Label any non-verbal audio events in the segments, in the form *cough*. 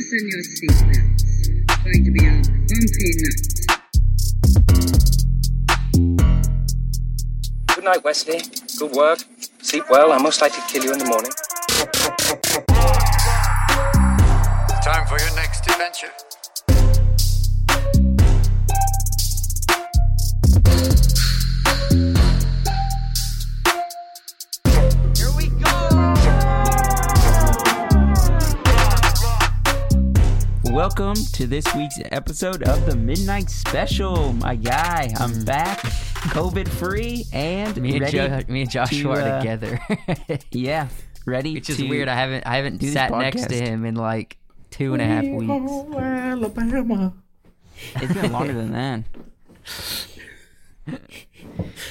Fasten your seatbelts. It's going to be a bumpy night. Good night, Wesley. Good work. Sleep well. I'm most likely to kill you in the morning. Time for your next adventure. Welcome to this week's episode of the Midnight Special. My guy, I'm back, COVID free, and Me and, ready. jo- me and Joshua to, are uh, together, *laughs* yeah, ready. which is to weird. I haven't I haven't do this sat next to him in like two and a half weeks. Alabama. It's been longer than that. *laughs*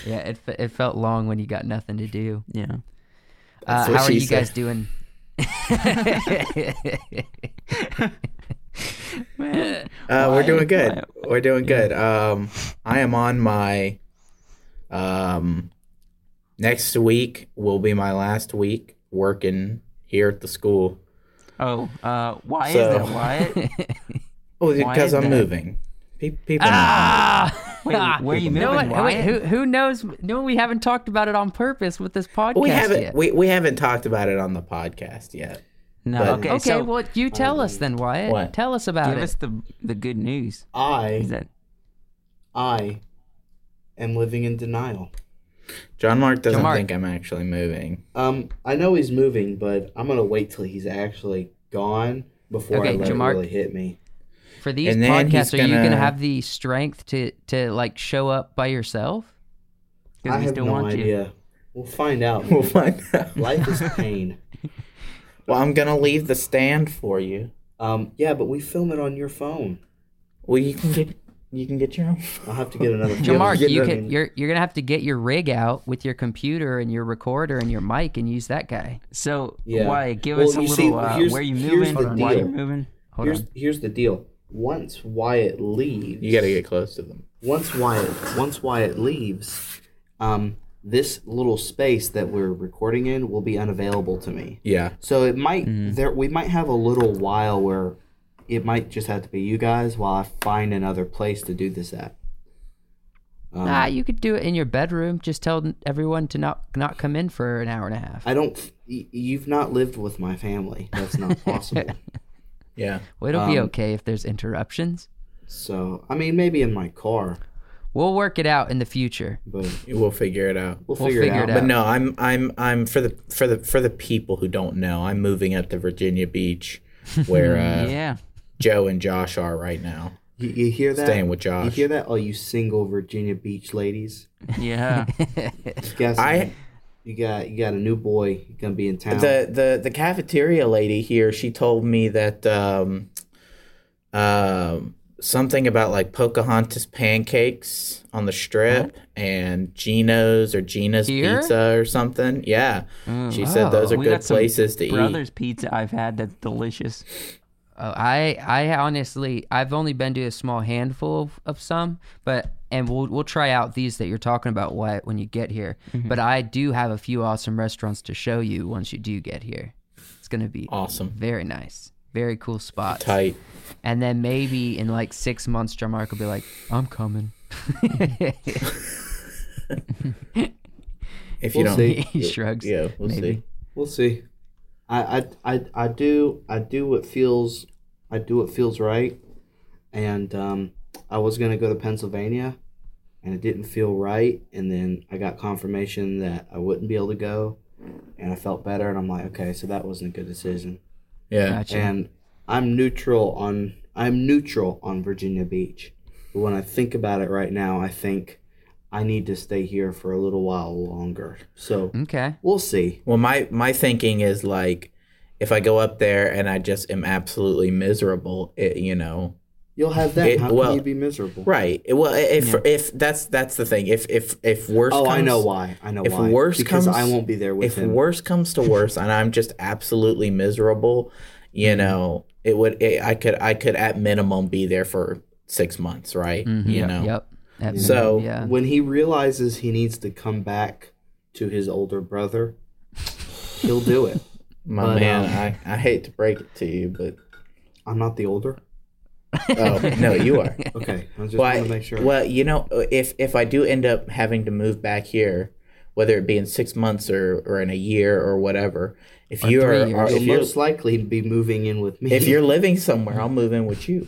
Yeah, it it felt long when you got nothing to do. Yeah. Uh, how are she you guys doing? *laughs* *laughs* Man, Uh, we're doing good. why- We're doing good. Um, I am on my. Um, next week will be my last week working here at the school. Oh, uh, why So- is that, Wyatt? *laughs* Oh, because is I'm that? moving. Pe- People. ah, Wait, where are you no moving, one, wait, Wyatt? who who knows? No, we haven't talked about it on purpose with this podcast we haven't. yet. We, we haven't talked about it on the podcast yet. No, But- okay, okay, so well, you tell us then, Wyatt. What? Tell us about give it. Give us the the good news. I that I am living in denial. John Mark doesn't Mark. think I'm actually moving. Um, I know he's moving, but I'm gonna wait till he's actually gone before Okay, I let Jamark. it really hit me. For these And then he's podcasts, are you gonna gonna- have the strength to to like show up by yourself? because I we have still no want you. idea. We'll find out. *laughs* We'll find out. Life is pain. Well, I'm gonna leave the stand for you. Um, yeah, but we film it on your phone. Well, you can get you can get your own. I'll have to get another. *laughs* Jamark, Get you another- can you're you're gonna have to get your rig out with your computer and your recorder and your mic and use that guy. So, Yeah. Wyatt, give Well, us a little. see, uh, where you here's moving? the Why you moving? Hold Here's on. here's the deal. Once Wyatt leaves, You got to get close to them. once Wyatt once Wyatt leaves, um, this little space that we're recording in will be unavailable to me. Yeah. So it might Mm-hmm. there we might have a little while where it might just have to be you guys while I find another place to do this at. Um, ah, you could do it in your bedroom. Just tell everyone to not not come in for an hour and a half. I don't. y- You've not lived with my family. That's not *laughs* possible. Yeah. Well, it'll be um, okay if there's interruptions. so I mean, maybe in my car, We'll work it out in the future. but We'll figure it out. we'll We'll figure, figure it it out. But no, I'm I'm I'm for the for the for the people who don't know, I'm moving up to Virginia Beach, *laughs* where uh, yeah. Joe and Josh are right now. You, you hear that? Staying with Josh. You hear that? All you single Virginia Beach ladies. Yeah. *laughs* You got, I- you got you got a new boy gonna be in town. The the the cafeteria lady here, she told me that um um something about like Pocahontas pancakes on the strip and Gino's or Gina's Here? pizza or something. Yeah. She said those are We good places to eat. Brothers Pizza I've had that's delicious. Oh, I I honestly I've only been to a small handful of, of some, but and we'll we'll try out these that you're talking about what when you get here. Mm-hmm. But I do have a few awesome restaurants to show you once you do get here. It's gonna be Awesome. very nice, very cool spot. Tight. And then maybe in like six months, John will be like, "I'm coming." *laughs* If you We'll don't see. he shrugs. Yeah, we'll maybe. see. We'll see. I, I I I do I do what feels I do what feels right, and um, I was gonna go to Pennsylvania, and it didn't feel right, and then I got confirmation that I wouldn't be able to go, and I felt better, and I'm like, okay, so that wasn't a good decision, Yeah. Gotcha. and I'm neutral on I'm neutral on Virginia Beach, but when I think about it right now, I think I need to stay here for a little while longer. So okay. we'll see. Well, my my thinking is like, if I go up there and I just am absolutely miserable, it, you know, You'll have that. It- How well, can you be miserable? right? Well, if if that's that's the thing. If if if worse, Oh, comes, I know why. I know if why. If worse because comes- I won't be there with If him. worse comes to worse, and I'm just absolutely miserable, you Mm-hmm. know, it would. It, I could I could at minimum be there for six months, right? You know. Yep. That- So- yeah. when he realizes he needs to come back to his older brother, he'll do it. *laughs* My But, man, um, I, I hate to break it to you, but I'm not the older. Oh no, you are. *laughs* Okay, I just Well, want to make sure. well, you know, if if I do end up having to move back here, whether it be in six months or or in a year or whatever, if you are, are if you're most likely to be moving in with me. if you're *laughs* living somewhere, I'll move in with you.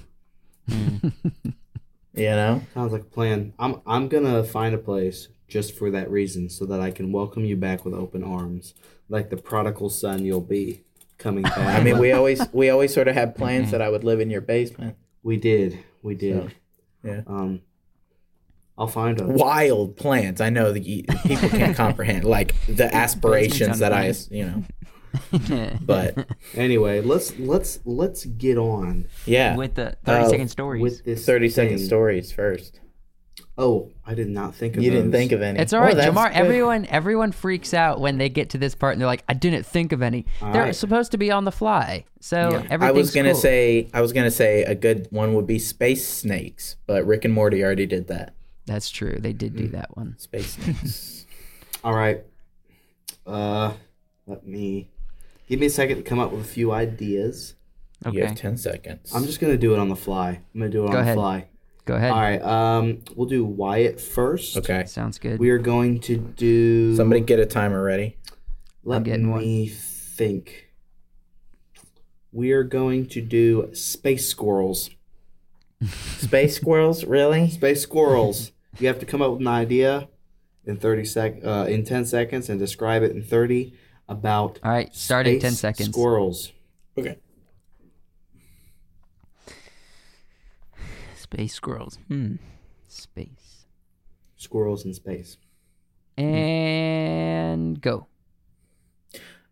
Hmm. *laughs* you know, sounds like a plan. I'm I'm gonna find a place just for that reason, so that I can welcome you back with open arms, like the prodigal son you'll be coming back. I mean, we always we always sort of had plans that I would live in your basement. We did, we did. So, yeah. Um, I'll find a Wild plans. I know that people can't *laughs* comprehend like the aspirations that I, you know. *laughs* But Anyway, let's let's let's get on yeah, With the 30 Uh, second stories. with this. thirty second thing. stories first. Oh, I did not think of You didn't think of any. It's all right, Oh, Jamar. good. Everyone, everyone freaks out when they get to this part, and they're like, "I didn't think of any." They're right. supposed to be on the fly, so everything's I was gonna cool. say I was gonna say a good one would be space snakes, but Rick and Morty already did that. that's true. They did Mm. do that one. Space *laughs* snakes. All right. Uh, let me give me a second to come up with a few ideas. Okay. You okay. have ten seconds. I'm just gonna do it on the fly. I'm gonna do it Go on ahead. the fly. Go ahead. All right. Um, we'll do Wyatt first. okay. Sounds good. We are going to do. Somebody get a timer ready. Let getting one. me think. We are going to do space squirrels. *laughs* Space squirrels, really? Space squirrels. you have to come up with an idea in thirty sec. Uh, in ten seconds and describe it in thirty about. All right, starting space 10 seconds. Squirrels. Okay. Space squirrels. Hmm. Space Squirrels in space. and go.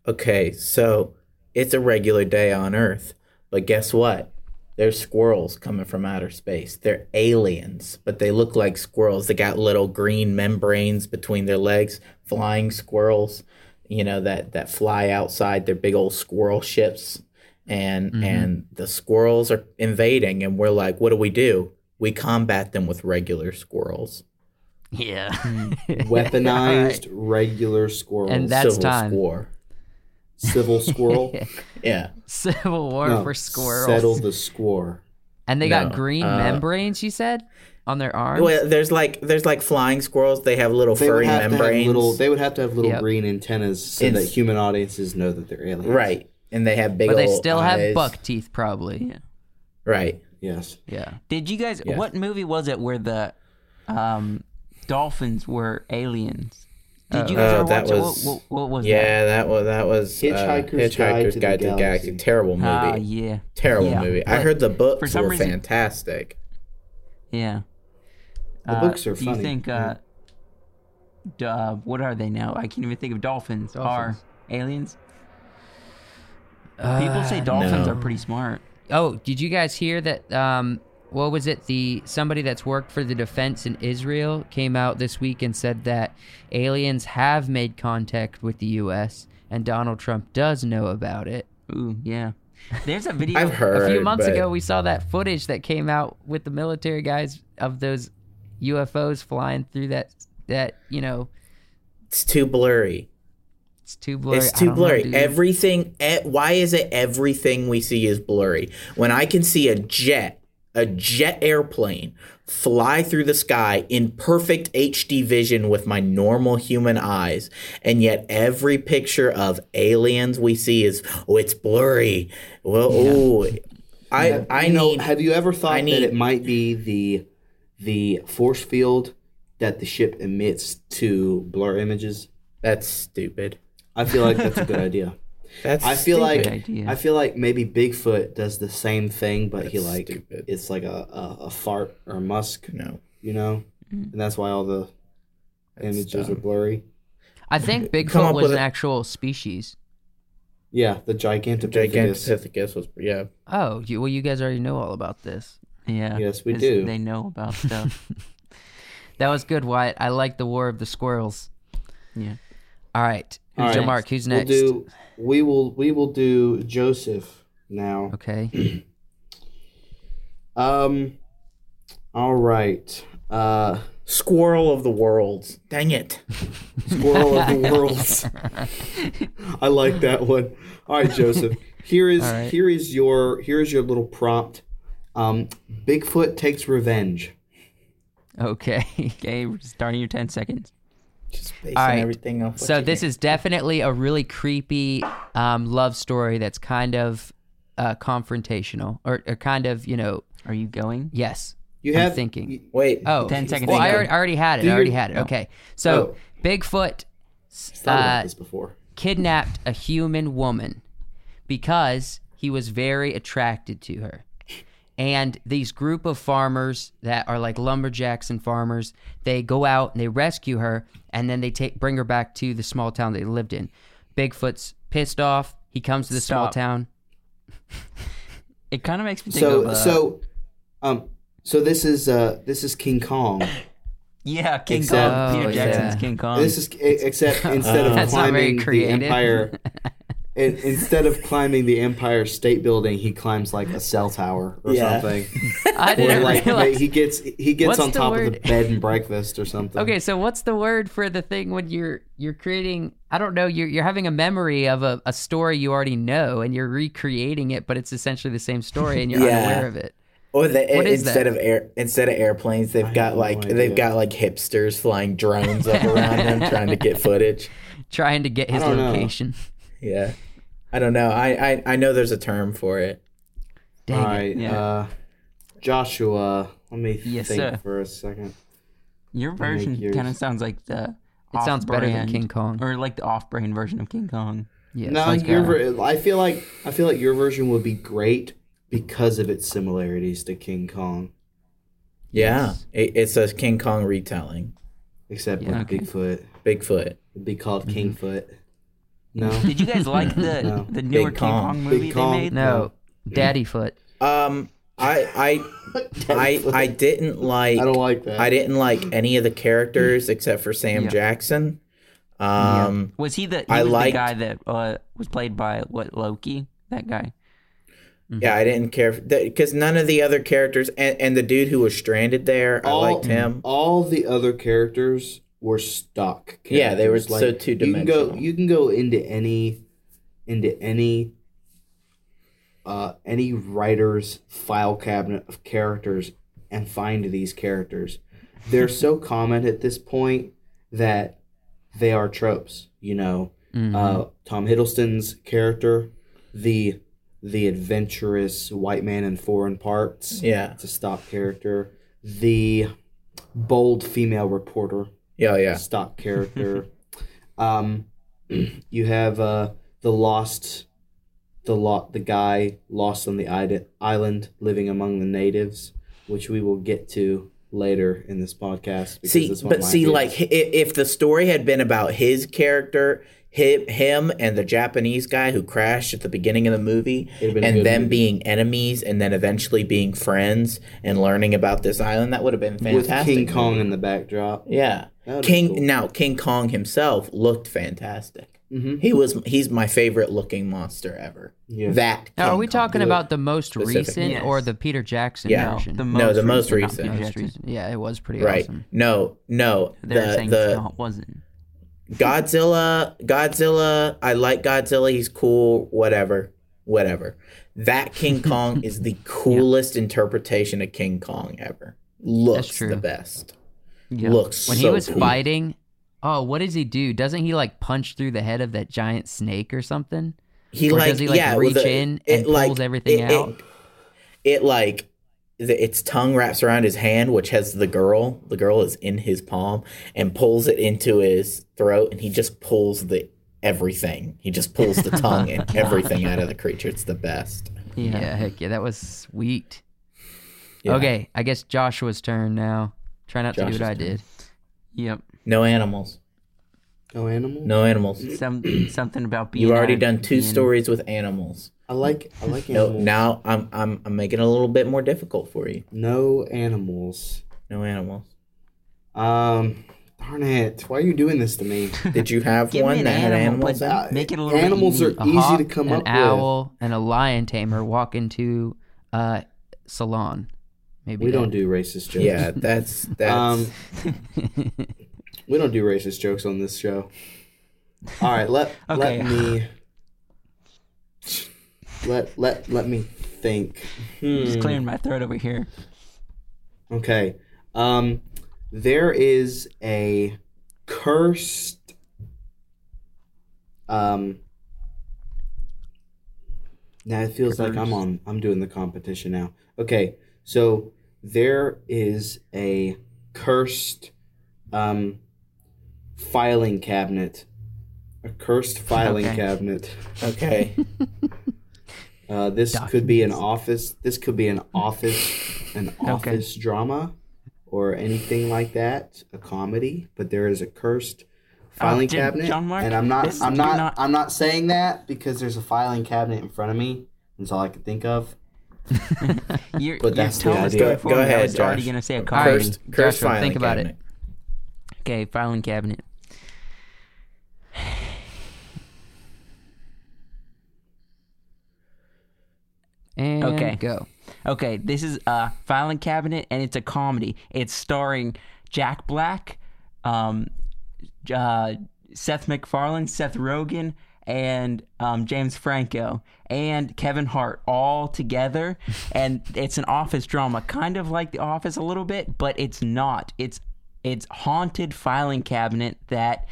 Okay, so it's a regular day on Earth, but guess what? There's squirrels coming from outer space. They're aliens, but they look like squirrels. They got little green membranes between their legs, flying squirrels, you know, that that fly outside their big old squirrel ships. And and the squirrels are invading and we're like, what do we do? We combat them with regular squirrels. Yeah. *laughs* Weaponized regular squirrels. And that's Civil time. War. civil squirrel. *laughs* Yeah. Civil War No, for squirrels. Settle the score. And they No, got green uh, membranes. You said on their arms. Well, there's like there's like flying squirrels. They have little They furry have to have membranes. little. They would have to have little Yep. green antennas so It's- that human audiences know that they're aliens. right, and they have big. but they ol' still have buck teeth, probably. Yeah. Right. Yes. Yeah. Did you guys? Yeah. What movie was it where the um, dolphins were aliens? Did you guys Oh, ever that watch it? was- What, what, what was Yeah, that was that was Hitchhiker's uh, Guide Hitchhiker's to Guide to the Galaxy. Galaxy. Terrible movie. that? Ah, yeah. Terrible Yeah. movie. I heard the books were reason- fantastic. Yeah. The Uh, books are do funny. you think? Uh, d- uh, what are they now? I can't even think of dolphins. Are aliens? People say dolphins no. are pretty smart. Oh, did you guys hear that? Um, what was it? The somebody that's worked for the defense in Israel came out this week and said that aliens have made contact with the U.S. and Donald Trump does know about it. Ooh, yeah. There's a *laughs* video. I've heard A few months but ago, we saw that footage that came out with the military guys of those UFOs flying through that. That you know, it's too blurry. It's too blurry. It's too don't know, Everything. E- why is it everything we see is blurry when I can see a jet, a jet airplane fly through the sky in perfect HD vision with my normal human eyes, and yet every picture of aliens we see is oh, it's blurry. Well, oh, I I you know, need. have you ever thought need- that it might be the the force field that the ship emits to blur images? That's stupid. I feel like that's a good idea. *laughs* That's I feel like idea. I feel like maybe Bigfoot does the same thing, but he like stupid. it's like a, a, a fart or a musk, no. you know, mm. and that's why all the images dumb. are blurry. I think Bigfoot up was with an a- actual species. Yeah, the gigantic. Gigantopithecus was yeah. Oh, you, well, you guys already know all about this. Yeah. Yes, we do. They know about stuff. *laughs* That was good, Wyatt. I like the War of the Squirrels. yeah. All right, All who's right. Mark? Who's next? We'll do. We will. We will do Joseph now. Okay. *clears throat* Um. All right. Uh, Squirrel of the worlds. Dang it. *laughs* Squirrel of the *laughs* Worlds. I like that one. All right, Joseph. Here is All right. here is your here is your little prompt. Um, Bigfoot takes revenge. Okay. *laughs* Okay, starting your 10 seconds. Just basing All right. everything off. So this hear. is definitely a really creepy um, love story that's kind of uh, confrontational or, or kind of you know Are you going? yes. You I'm have thinking. you- Wait. Oh, 10 seconds Well, I already, I already had it. Do I already your- had it. oh. Okay. So Oh. Bigfoot uh, this before. kidnapped a human woman because he was very attracted to her. And these group of farmers that are like lumberjacks and farmers, they go out and they rescue her and then they take bring her back to the small town they lived in. Bigfoot's pissed off. He comes to the small town. *laughs* It kind of makes me think So of. Uh, so, um, so this is uh this is King Kong. *laughs* yeah, King Except- Kong. Peter Oh, Jackson's yeah. King Kong. This is except instead of *laughs* That's not very climbing the creative. Empire, in, instead of climbing the Empire State Building, he climbs like a cell tower or Yeah. something. *laughs* I Or didn't like realize. he gets he gets What's on the top of the bed and breakfast or something. Okay, so what's the word for the thing when you're you're creating? I don't know. You're you're having a memory of a, a story you already know, and you're recreating it, but it's essentially the same story, and you're Yeah. unaware of it. Or the, What is instead that? of air instead of airplanes, they've got have no like they've got like hipsters flying drones up around them trying to get *laughs* footage. Trying to get his don't know. location. Yeah, I don't know. I I, I know there's a term for it. Dang All it. Yeah. uh, Joshua. Let me Yes, think sir. for a second. Your make version kind of sounds like the. It sounds better than King Kong. Or like the off-brand version of King Kong. Yeah, no, your ver- I feel like I feel like your version would be great because of its similarities to King Kong, Yeah, it, it's a King Kong retelling. except Yeah, with okay. Bigfoot. Bigfoot. It'd be called Mm-hmm. Kingfoot. No. *laughs* Did you guys *laughs* like the No. the newer Big King Kong. Kong movie Big they Kong. made? no, Daddy Foot. Um, I I *laughs* I I didn't like. I don't like that. I didn't like any of the characters except for Sam Yeah. Jackson. Um, Was he the? He I was liked- the guy that uh, was played by what Loki? That guy. yeah, I didn't care because none of the other characters and, and the dude who was stranded there, I liked him. All the other characters were stock. Characters. Yeah, they were so You can go. You can go into any, into any, uh, any writer's file cabinet of characters and find these characters. They're so *laughs* common at this point that they are tropes. You know, Mm-hmm. uh, Tom Hiddleston's character, the the adventurous white man in foreign parts. Yeah, It's a stock character. The bold female reporter, yeah, yeah. stock character. *laughs* um, *clears throat* you have uh, the lost, the lot, the guy lost on the ide- island, living among the natives, which we will get to later in this podcast. See, but see, favorites. like i- if the story had been about his character, him, him and the Japanese guy who crashed at the beginning of the movie, It'd been a and them movie. being enemies, and then eventually being friends and learning about this island, that would have been fantastic. with. King Kong in the backdrop. yeah, That would've King. cool. Now King Kong himself looked fantastic. Mhm. He was. He's my favorite looking monster ever. Yeah. That. Now, are we Kong. talking about the most specific. recent or the Peter Jackson Yeah. version? The No, the most recent. Peter Most recent. Yeah, it was pretty Right. awesome. No. No. They're the saying the it's not, wasn't. Godzilla, Godzilla, I like Godzilla. He's cool, whatever, whatever. That King Kong is the *laughs* coolest interpretation of King Kong ever. Looks true. the best. Yeah. Looks When so he was cool. fighting, oh, what does he do? Doesn't he like punch through the head of that giant snake or something? He or like, does he, like, yeah, reach the- in it, and pulls everything it, out? It, it like the, its tongue wraps around his hand, which has the girl. The girl is in his palm and pulls it into his throat, and he just pulls the everything. He just pulls the *laughs* tongue and everything out of the creature. It's the best. Yeah. Yeah. heck yeah, that was sweet. Yeah. Okay, I guess Joshua's turn now. Try not to do what I turn. did. Yep. No animals. No animals. No animals. Some *clears throat* something about being. You've already done two being- stories with animals. I like. I like animals. No, now I'm I'm I'm making it a little bit more difficult for you. No animals. No animals. Um, darn it! Why are you doing this to me? *laughs* Did you have Give me one an that had animal, animals? but in it? Uh, make it a little animals bit are unique. A easy to come an up with. An owl, and a lion tamer walk into a salon. Maybe We that. don't do racist jokes. Yeah, that's *laughs* that's Um, *laughs* we don't do racist jokes on this show. All right, let *laughs* Okay. let me *sighs* let let let me think. Just Hmm. clearing my throat over here. Okay. Um, there is a cursed. Um. Now it feels like I'm on. I'm doing the competition now. Okay, so there is a cursed, um, filing cabinet. A cursed filing Okay. cabinet. okay. *laughs* Uh, this could be an office. This could be an office, an *laughs* office drama, or anything like that. A comedy, but there is a cursed filing Jim- cabinet, and I'm not. I'm not, not- I'm not saying that because there's a filing cabinet in front of me. That's all I can think of. *laughs* You're, But you're that's the totally idea. going Go- for go me. I ahead, was already gonna say a All right, comedy. Cursed- cursed Joshua, filing think about cabinet. it. Okay, filing cabinet. And Okay. go. Okay, this is a filing cabinet, and it's a comedy. It's starring Jack Black, um, uh, Seth MacFarlane, Seth Rogen, and um, James Franco, and Kevin Hart all together. *laughs* and it's an office drama, kind of like The Office a little bit, but it's not. It's it's haunted filing cabinet that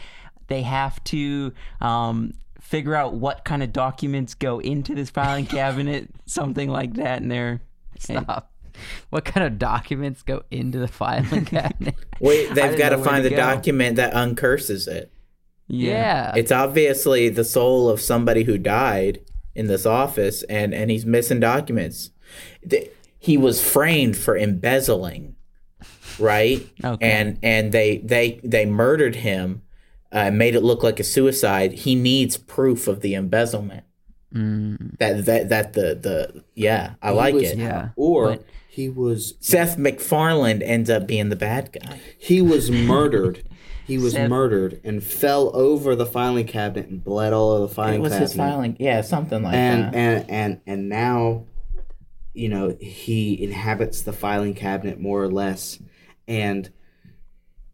they have to um, figure out what kind of documents go into this filing *laughs* cabinet, something like that. And they're Stop. What kind of documents go into the filing *laughs* cabinet? Wait, they've got to find the go. document that uncurses it. Yeah. It's obviously the soul of somebody who died in this office, and and he's missing documents. Th- He was framed for embezzling, right? *laughs* Okay. And and they they they murdered him, uh, made it look like a suicide. He needs proof of the embezzlement. That that that the the yeah, I He like was- it. Yeah. Or But- he was Seth MacFarlane ends up being the bad guy. he was murdered. He was Seth- murdered and fell over the filing cabinet and bled all over the filing It was cabinet. his filing, yeah, something like and that. and and and now you know he inhabits the filing cabinet more or less and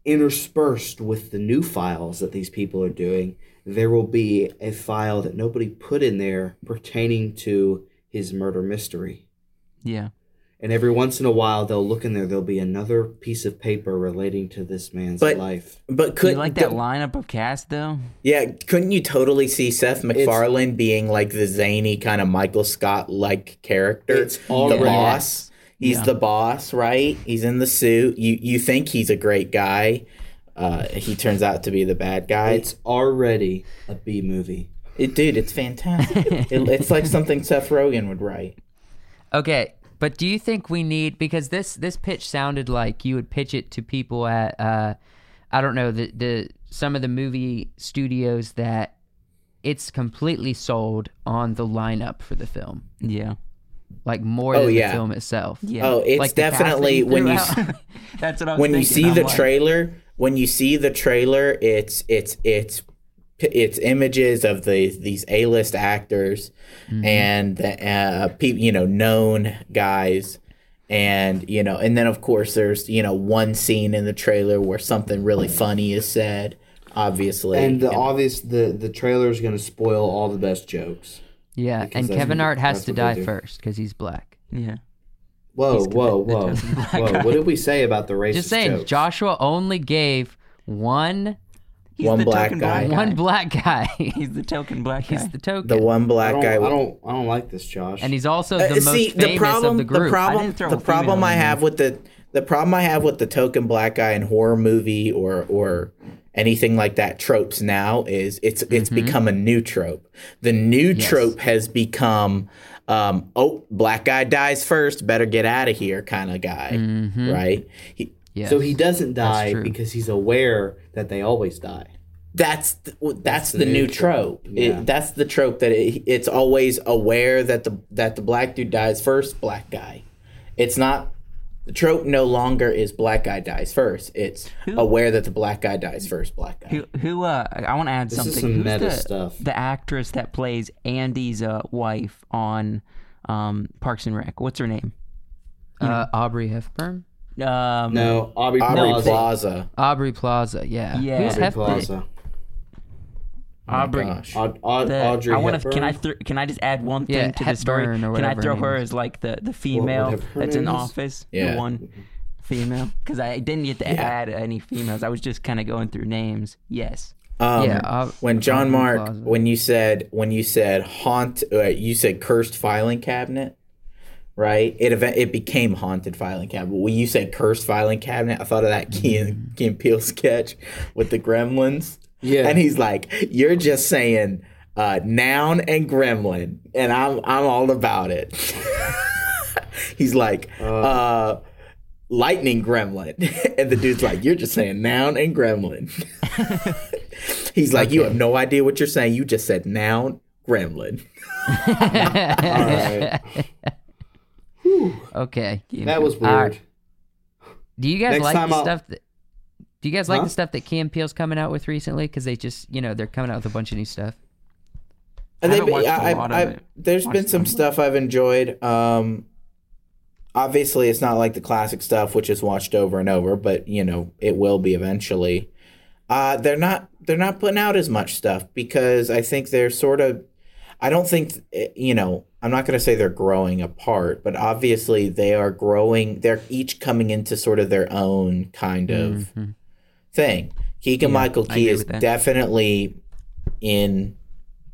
interspersed with the new files that these people are doing there will be a file that nobody put in there pertaining to his murder mystery yeah. And every once in a while they'll look in there there'll be another piece of paper relating to this man's But- life but Do could you like that lineup of cast though? Yeah, couldn't you totally see Seth MacFarlane being like the zany kind of Michael Scott like character? It's the already- boss. He's Yeah. the boss, right? He's in the suit. You you think he's a great guy. Uh, he turns out to be the bad guy. it's already a b movie It, dude, it's fantastic. *laughs* it, it's like something Seth Rogen would write. Okay, but do you think we need because this this pitch sounded like you would pitch it to people at uh I don't know the the some of the movie studios that it's completely sold on the lineup for the film, Yeah. like more Oh, than yeah. the film itself. Yeah. Oh, it's Like the cast that definitely when you *laughs* That's what I was when you see I'm the like, trailer when you see the trailer it's it's it's it's images of the these a-list actors and uh pe- you know known guys and you know and then of course there's you know one scene in the trailer where something really funny is said obviously and the And- obvious the the trailer is going to spoil all the best jokes Yeah, and Kevin Hart has to die first because he's black. Yeah. Whoa, He's whoa, the- the whoa, *laughs* whoa! guy. What did we say about the racist Just saying, jokes? Joshua only gave one He's One the black token guy. black one black guy. *laughs* He's the token black guy. he's the token. the one black don't, guy I don't, I don't like this, Josh. and he's also Uh, the most see famous the problem of the group. the problem didn't throw the a female problem i have with the the problem i have with the token black guy in horror movie or or anything like that tropes now is it's it's Mm-hmm. become a new trope the new trope has become um oh black guy dies first better get out of here kind of guy Mm-hmm. right he, Yes. so he doesn't die because he's aware that they always die. that's th- that's, the, new trope, Yeah. It, that's the trope that it, it's always aware that the that the black dude dies first black guy it's not the trope no longer is black guy dies first it's aware that the black guy dies first black guy Who, who uh, I want to add This is something. some Who's meta the, stuff. The actress that plays Andy's uh, wife on um, Parks and Rec. What's her name? Uh, Aubrey Hepburn. Um, No, Aubrey, Aubrey Plaza. Plaza. Aubrey Plaza. Yeah. Yeah. Who's Aubrey Hepburn? Plaza. Oh my Aubrey. gosh. Aud- Aud- the- Audrey I want to. Hepburn. Can I? Th- can I just add one thing Yeah, to the story? Hepburn or Can I throw her her as like the the female what her that's in name is? office? Yeah. The one female. Because I didn't get to add any females. I was just kind of going through names. Yes. Um, Yeah, Au- when John Mark, Plaza. when you said when you said haunt, uh, you said cursed filing cabinet, right? It it became haunted filing cabinet. When you said cursed filing cabinet, I thought of that Key and, Key and Peele sketch with the gremlins. Yeah. and he's like, "You're just saying uh, noun and gremlin, and I'm I'm all about it." *laughs* he's like, uh, lightning gremlin, *laughs* and the dude's like, "You're just saying noun and gremlin." *laughs* He's like, you have no idea what you're saying. You just said noun, gremlin. All right. Okay. That was weird. Alright. Do you guys Next like the I'll- stuff that? Do you guys like Huh? the stuff that Key and Peele's coming out with recently? Because they just, you know, they're coming out with a bunch of new stuff. I haven't They- watched a I- lot of I- it. There's been some some. stuff I've enjoyed. Um, obviously, it's not like the classic stuff, which is watched over and over, but you know it will be eventually. Uh, they're not they're not putting out as much stuff because I think they're sort of. I don't think eh, you know. I'm not going to say they're growing apart, but obviously they are growing. They're each coming into sort of their own kind of thing. Keegan Michael Key is definitely in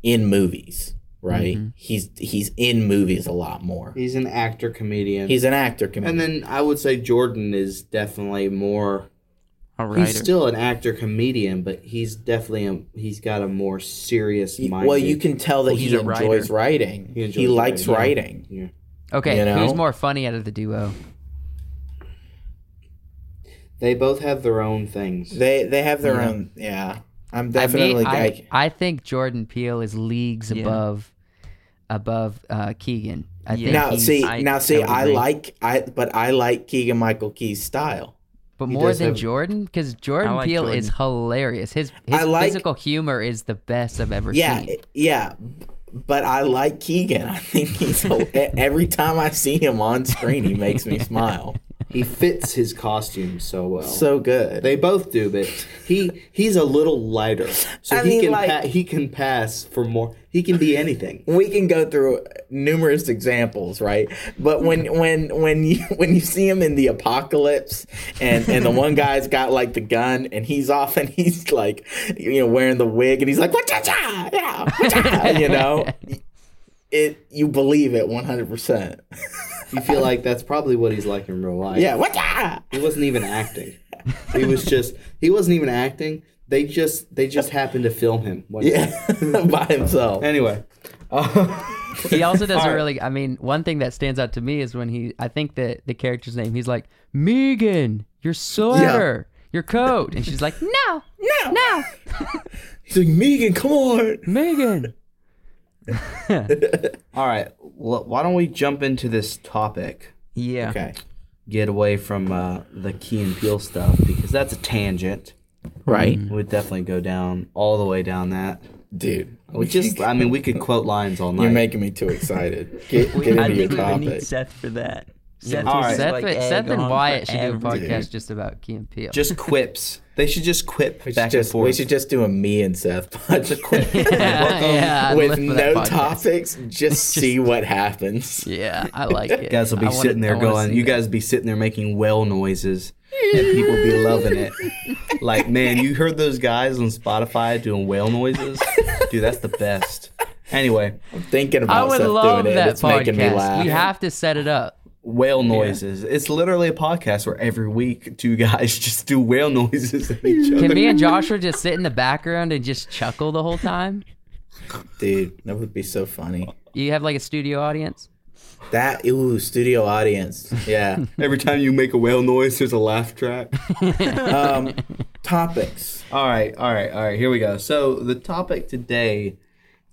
in movies, right? Mm-hmm. He's he's in movies a lot more. He's an actor comedian. He's an actor comedian. and then I would say Jordan is definitely more. A writer. He's still an actor comedian, but he's definitely a, he's got a more serious mind. well, you can tell that Well, he he's a enjoys writer. writing. He He, likes writing, writing. Yeah. Okay, You know? who's more funny out of the duo? They both have their own things. They they have their Yeah. own. Yeah, I'm I mean, definitely. I, I think Jordan Peele is leagues Yeah. above above uh, Keegan. I Yeah. think now see I- now I see would I like I but I like Keegan Michael Key's style. But he more than have- Jordan, because Jordan like Peele is hilarious. His his like- physical humor is the best I've ever Yeah, seen. Yeah, yeah. But I like Keegan. *laughs* I think he's *laughs* every time I see him on screen, he makes me smile. He fits his costume so well. So good. They both do, but he he's a little lighter, so I he mean, can like- pa- he can pass for more. He can be anything. we can go through numerous examples, right? But when when when you *laughs* when you see him in the apocalypse, and and the one guy's got like the gun, and he's off, and he's like, you know, wearing the wig, and he's like, what yeah, you know, *laughs* it you believe it one hundred percent. *laughs* You feel like that's probably what he's like in real life. Yeah, what yeah. he wasn't even acting. He was just he wasn't even acting. They just they just happened to film him. one. Yeah, *laughs* by himself. Anyway, *laughs* He also does All a right. really. I mean, one thing that stands out to me is when he. I think that the character's name. He's like Megan, your sweater, your coat, and she's like, No, No, no, He's like, Megan, come on. Megan. *laughs* all right. Well, why don't we jump into this topic? Yeah. Okay. Get away from uh, the Key and Peele stuff because that's a tangent. Right, We'd definitely go down all the way down that. dude. We just, *laughs* I mean, we could quote lines all night. You're making me too excited. Get, *laughs* get I into your think we would topic. need Seth for that. Seth, all right. Seth, like Seth and Wyatt should do a forever. podcast just about Key and Peele. just quips. They should just quip We should, back just, and forth. we should just do a me and Seth *laughs* *laughs* podcast yeah, I'd with live for no topics. *laughs* Just see what happens. Yeah, I like it. You guys will be I wanna- sitting there going, see you that. guys be sitting there making whale noises, and people be loving it. Like, man, you heard those guys on Spotify doing whale noises? Dude, that's the best. Anyway, I'm Thinking I about would Seth love doing it, that it's making me podcast. laugh. We have to set it up. Whale noises. It's literally a podcast where every week two guys *laughs* just do whale noises at each other. Can me and Joshua just sit in the background and just chuckle the whole time? Dude, that would be so funny. You have like a studio audience? That ooh, studio audience. Yeah. *laughs* Every time you make a whale noise, there's a laugh track. *laughs* um, topics. All right, all right, all right. Here we go. So the topic today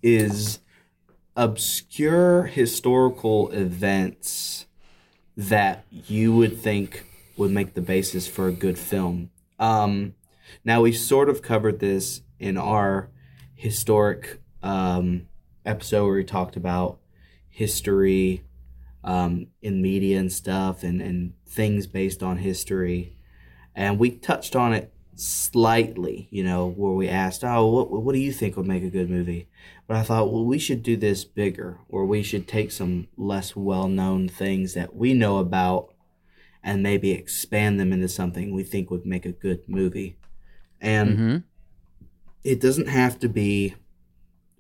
is obscure historical events that you would think would make the basis for a good film. Um, now we sort of covered this in our historic um, episode where we talked about history, um, in media and stuff and, and things based on history. And we touched on it slightly, you know, where we asked, oh, what, what do you think would make a good movie? But I thought, well, we should do this bigger, or we should take some less well known things that we know about and maybe expand them into something we think would make a good movie. And hmm it doesn't have to be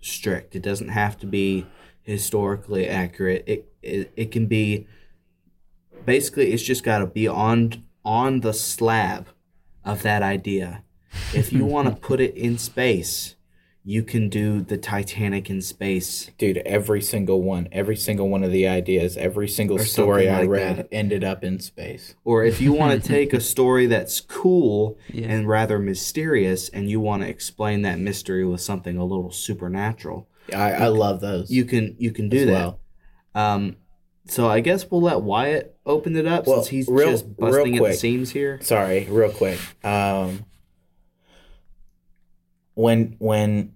strict. It doesn't have to be historically accurate. It it, it can be basically it's just got to be on on the slab of that idea. If you want to *laughs* put it in space, you can do the Titanic in space. Dude, every single one, every single one of the ideas, every single story something I read that. ended up in space. Or if you want to *laughs* take a story that's cool Yeah. and rather mysterious and you want to explain that mystery with something a little supernatural, I, I love those. you can you can do that. well. Um, so I guess we'll let Wyatt open it up Well, since he's real- just real busting at the quick. seams here. Sorry, real quick. Um, when when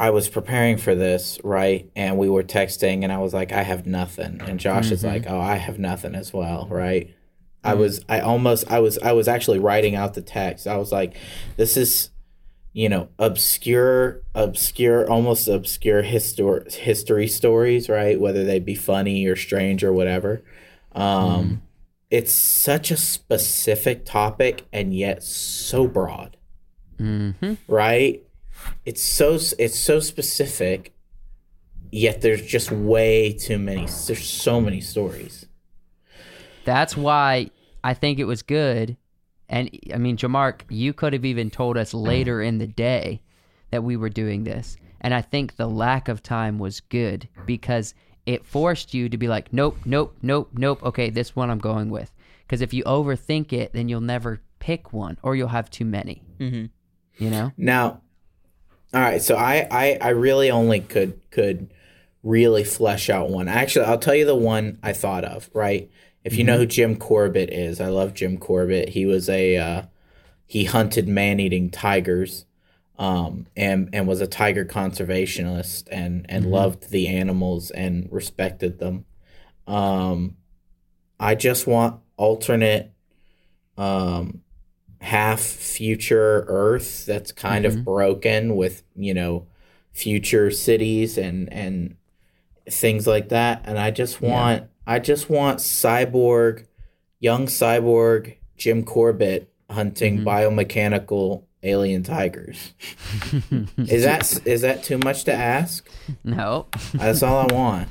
I was preparing for this, right, and we were texting, and I was like, I have nothing, and Josh is mm-hmm. like, Oh, I have nothing as well, right? I mm. was, I almost, I was, I was actually writing out the text. I was like, this is, you know, obscure, obscure, almost obscure histor- history stories, right? Whether they be funny or strange or whatever. Um, mm. It's such a specific topic and yet so broad, hmm right? It's so it's so specific, yet there's just way too many. There's so many stories. That's why I think it was good. And I mean, Jamark, you could have even told us later in the day that we were doing this. And I think the lack of time was good because it forced you to be like, nope, nope, nope, nope. Okay, this one I'm going with. Because if you overthink it, then you'll never pick one or you'll have too many. Mhm. You know? Now, all right. So I, I, I really only could could really flesh out one. Actually, I'll tell you the one I thought of. Right. If you know who Jim Corbett is, I love Jim Corbett. He was a uh, he hunted man eating tigers, um, and and was a tiger conservationist and and loved the animals and respected them. Um, I just want alternate um half future earth that's kind of broken with you know future cities and and things like that. And i just want i just want cyborg young cyborg jim corbett hunting biomechanical alien tigers. Is that *laughs* is that too much to ask? No, that's all i want.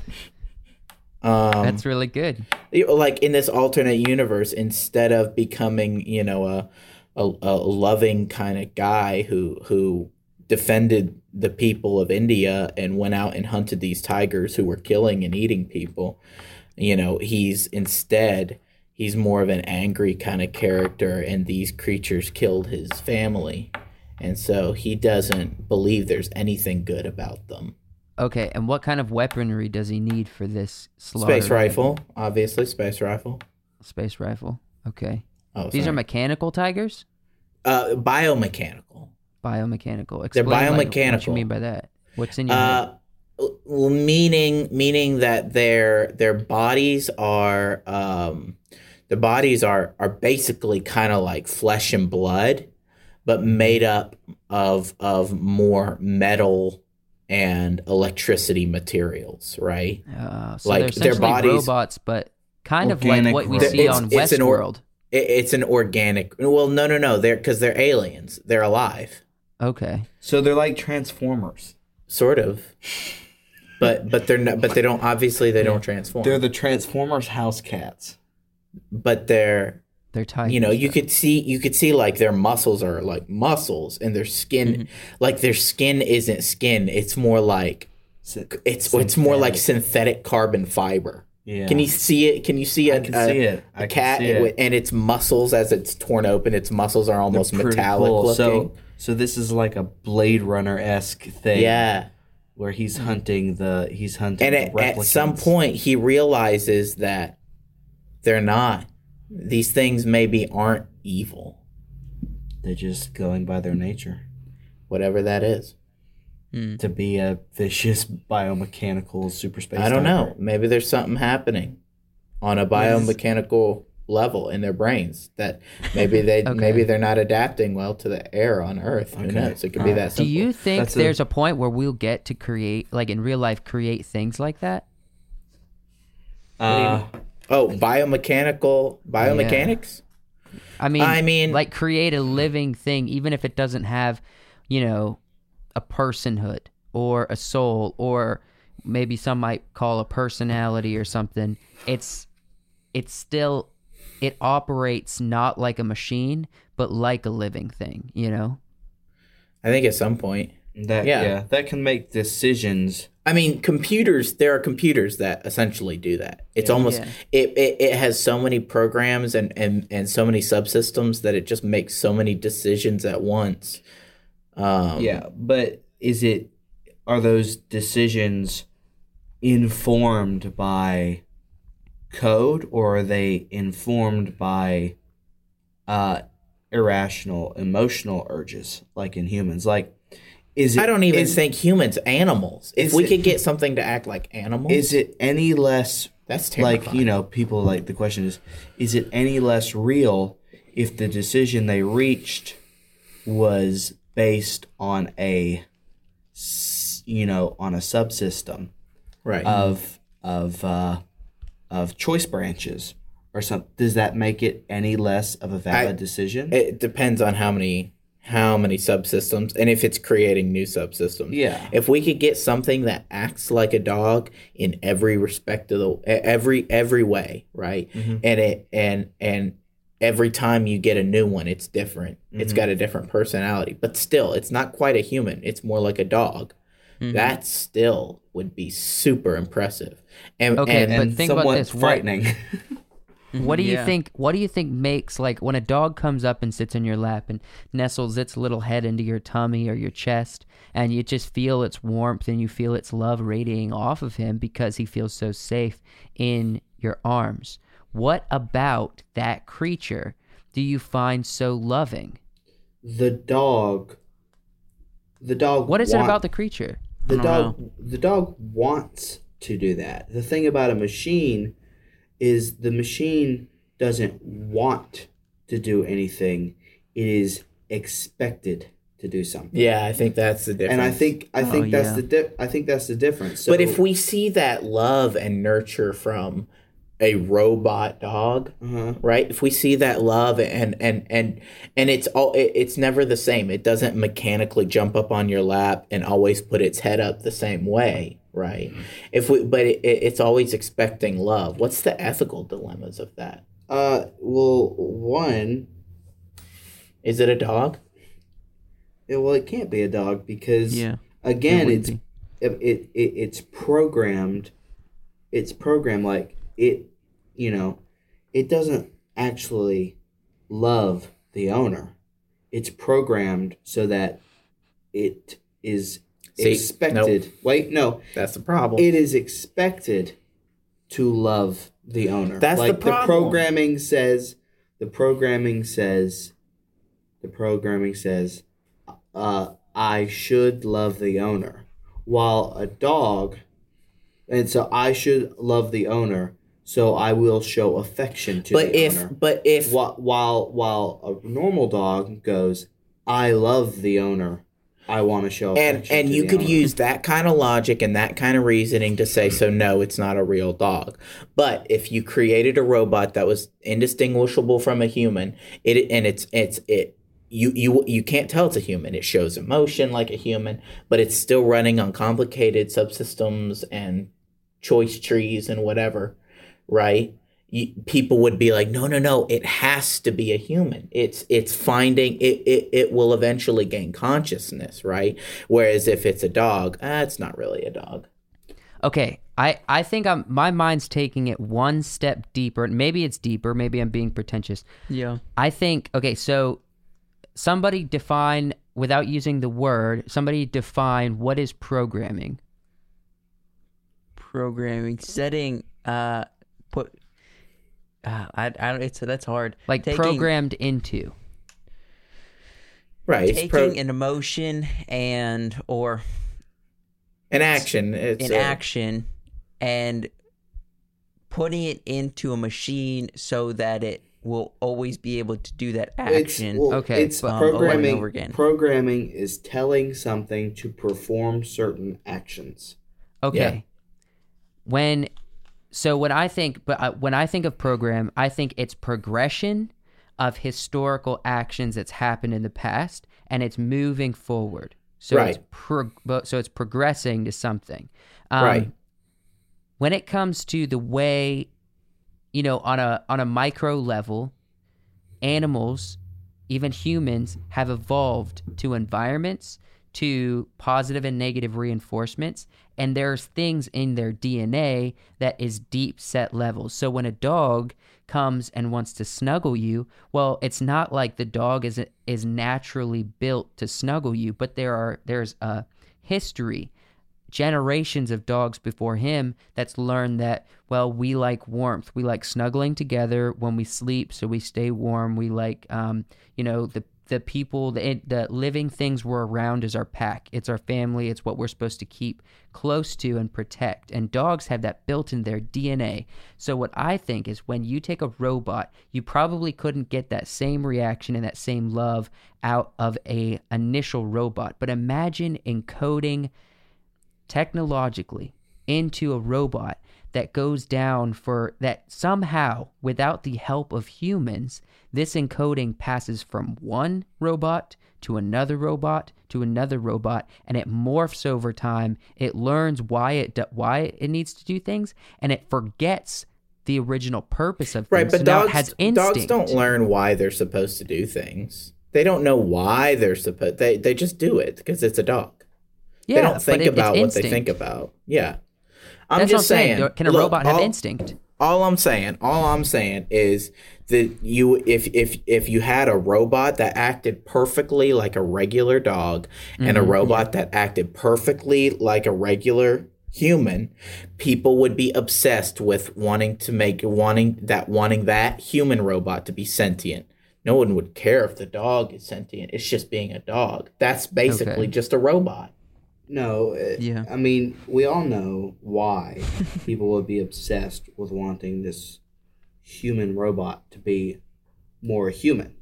Um that's really good. like in this alternate universe instead of becoming you know a a, a loving kind of guy who who defended the people of India and went out and hunted these tigers who were killing and eating people you know he's instead he's more of an angry kind of character and these creatures killed his family and so he doesn't believe there's anything good about them Okay, and what kind of weaponry does he need for this slaughter? space rifle obviously space rifle Space rifle. Okay. Oh These are mechanical tigers? uh biomechanical Biomechanical. They're Explain, like, what biomechanical. you mean by that? What's in your? Uh, well, meaning meaning that their their bodies are um, the bodies are are basically kind of like flesh and blood, but made up of of more metal and electricity materials, right? Uh, so like, they're their essentially bodies- robots, but kind of like what we robots. see It's- on it's an Westworld. It, it's an organic. Well, no, no, no. They're because they're aliens. They're alive, Okay. So they're like Transformers. sort of. But but they're not. But they don't. Obviously, they don't transform. They're the Transformers house cats. but they're They're tigers. you know you though. could see you could see like their muscles are like muscles and their skin Mm-hmm. like their skin isn't skin it's more like it's it's more like synthetic carbon fiber Yeah. can you see it can you see a, I can a- see it. a I can cat it. and its muscles as it's torn open its muscles are almost metallic cool. looking So so this is like a Blade Runner esque thing. yeah Where he's hunting the he's hunting and at some point he realizes that they're not these things maybe aren't evil they're just going by their nature. whatever that is to be a vicious biomechanical super space. I don't know. Maybe there's something happening on a biomechanical level in their brains that maybe they *laughs* Okay. maybe they're not adapting well to the air on Earth. Who Okay. knows? It could be Alright. that Do you think That's there's a point where we'll get to create, like in real life, create things like that? Uh, Oh, biomechanical biomechanics. I mean, I mean- like create a living thing, even if it doesn't have, you know, a personhood or a soul or maybe some might call a personality or something. It's it's still it operates not like a machine, but like a living thing. You know? I think at some point. that Yeah. yeah. that can make decisions. I mean, computers. There are computers that essentially do that. It's almost Yeah. it, it. It has so many programs and and and so many subsystems that it just makes so many decisions at once. Um, Yeah, but is it are those decisions informed by code or are they informed by uh irrational emotional urges like in humans? Like is it I don't even is, think humans, animals. If we it- could get something to act like animals, is it any less that's terrifying. like you know people like the question is is it any less real if the decision they reached was based on a you know on a subsystem right? of of uh of choice branches or something does that make it any less of a valid decision it depends on how many how many subsystems and if it's creating new subsystems. Yeah. If we could get something that acts like a dog in every respect of the every every way, right? Mm-hmm. And it and and every time you get a new one, it's different. It's Mm-hmm. got a different personality, but still, it's not quite a human. It's more like a dog. Mm-hmm. That still would be super impressive. And Okay, and, but and think about somewhat this, what- frightening *laughs* What do you Yeah. think? What do you think makes like when a dog comes up and sits in your lap and nestles its little head into your tummy or your chest, and you just feel its warmth and you feel its love radiating off of him because he feels so safe in your arms? What about that creature do you find so loving? the dog the dog What is it about the creature? the I don't dog the dog wants to do that the thing about a machine is the machine doesn't want to do anything it is expected to do something yeah, I think that's the difference. and i think i think Oh, that's yeah. the di- i think that's the difference so, but if we see that love and nurture from a robot dog, uh-huh. right? If we see that love and and and and it's all it, it's never the same. It doesn't mechanically jump up on your lap and always put its head up the same way, right? If we but it, it, it's always expecting love. What's the ethical dilemmas of that? uh well one Is it a dog? it, well it can't be a dog because Yeah, again wouldn't it's it, it, it it's programmed it's programmed like it you know it doesn't actually love the owner it's programmed so that it is See, expected wait no That's the problem. it is expected to love the owner That's the like problem. programming says the programming says the programming says uh, I should love the owner. While a dog, and so I should love the owner, so I will show affection to but the if owner. but if While, while while a normal dog goes, I love the owner. I want to show affection. and and you could owner. use that kind of logic and that kind of reasoning to say so no it's not a real dog but if you created a robot that was indistinguishable from a human it and it's it's it you you you can't tell it's a human it shows emotion like a human but it's still running on complicated subsystems and choice trees and whatever right people would be like no no no it has to be a human it's it's finding it, it it will eventually gain consciousness right whereas if it's a dog ah, it's not really a dog Okay, I I think I'm my mind's taking it one step deeper. Maybe it's deeper. Maybe I'm being pretentious. Yeah. I think okay, so somebody define without using the word. Somebody define what is programming. Programming, setting, uh, put. Uh, I, I don't. It's that's hard. Like Taking- programmed into. right it's taking pro- an emotion and or An action. It's in a- action and putting it into a machine so that it will always be able to do that action. It's, well, Okay, it's but, um, over and programming. over again. Programming is telling something to perform certain actions. Okay. When so when I think but uh, when I think of program, I think it's progression of historical actions that's happened in the past and it's moving forward. So it's Right. pro- so it's progressing to something. Um, Right. When it comes to the way you know on a on a micro level animals even humans have evolved to environments to positive and negative reinforcements and there's things in their DNA that is deep set levels. So when a dog comes and wants to snuggle you, well, it's not like the dog is is naturally built to snuggle you, but there are there's a history generations of dogs before him that's learned that well we like warmth we like snuggling together when we sleep so we stay warm we like um, you know the the people the, the living things we're around is our pack. It's our family. It's what we're supposed to keep close to and protect. And dogs have that built in their dna so what i think is when you take a robot you probably couldn't get that same reaction and that same love out of a initial robot. But imagine encoding technologically into a robot that goes down for that somehow without the help of humans this encoding passes from one robot to another robot to another robot and it morphs over time it learns why it do, why it needs to do things and it forgets the original purpose of things Right, but so dogs, it has instinct dogs don't learn why they're supposed to do things. They don't know why they're supposed. They they just do it because it's a dog. yeah, they don't think it- about what they think about. Yeah, I'm That's just saying. saying. Can a look, robot have all- instinct? All I'm saying, all I'm saying is that you, if if if you had a robot that acted perfectly like a regular dog, and a Mm-hmm, robot that acted perfectly like a regular human, people would be obsessed with wanting to make wanting that wanting that human robot to be sentient. No one would care if the dog is sentient. It's just being a dog. That's basically Okay. just a robot. No, it, Yeah. I mean, we all know why *laughs* people would be obsessed with wanting this human robot to be more human.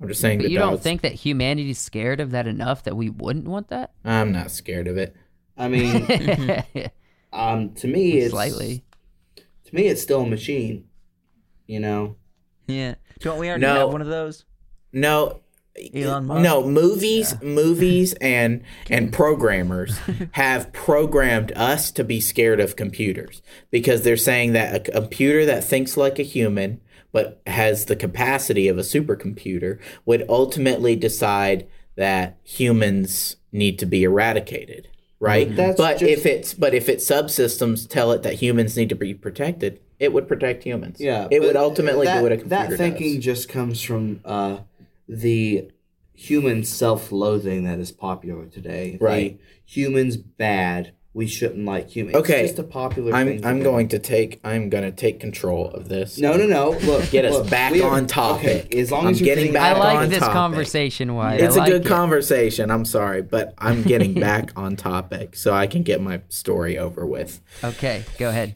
I'm just saying But the you don't dogs. think that humanity's scared of that enough that we wouldn't want that? I'm not scared of it. I mean, *laughs* *laughs* um, to me, it's Slightly. To me, it's still a machine. You know, Yeah. Don't we already No. have one of those? No, Elon Musk? no movies, movies, *laughs* and and programmers *laughs* have programmed us to be scared of computers because they're saying that a computer that thinks like a human but has the capacity of a supercomputer would ultimately decide that humans need to be eradicated. Right, That's but just- if it's but if its subsystems tell it that humans need to be protected, it would protect humans. yeah, it would ultimately that, do what a computer That thinking does. just comes from uh, the human self-loathing that is popular today. The Right. humans bad. We shouldn't like humans. Okay, it's just a popular. I'm thing I'm today. going to take I'm going to take control of this. No, no, no. Look, Get us look, back are- on topic. Okay, as long I'm as you're getting getting back I like on this topic. conversation, Wyatt. It's I a good it. conversation. I'm sorry, but I'm getting *laughs* back on topic so I can get my story over with Okay, go ahead.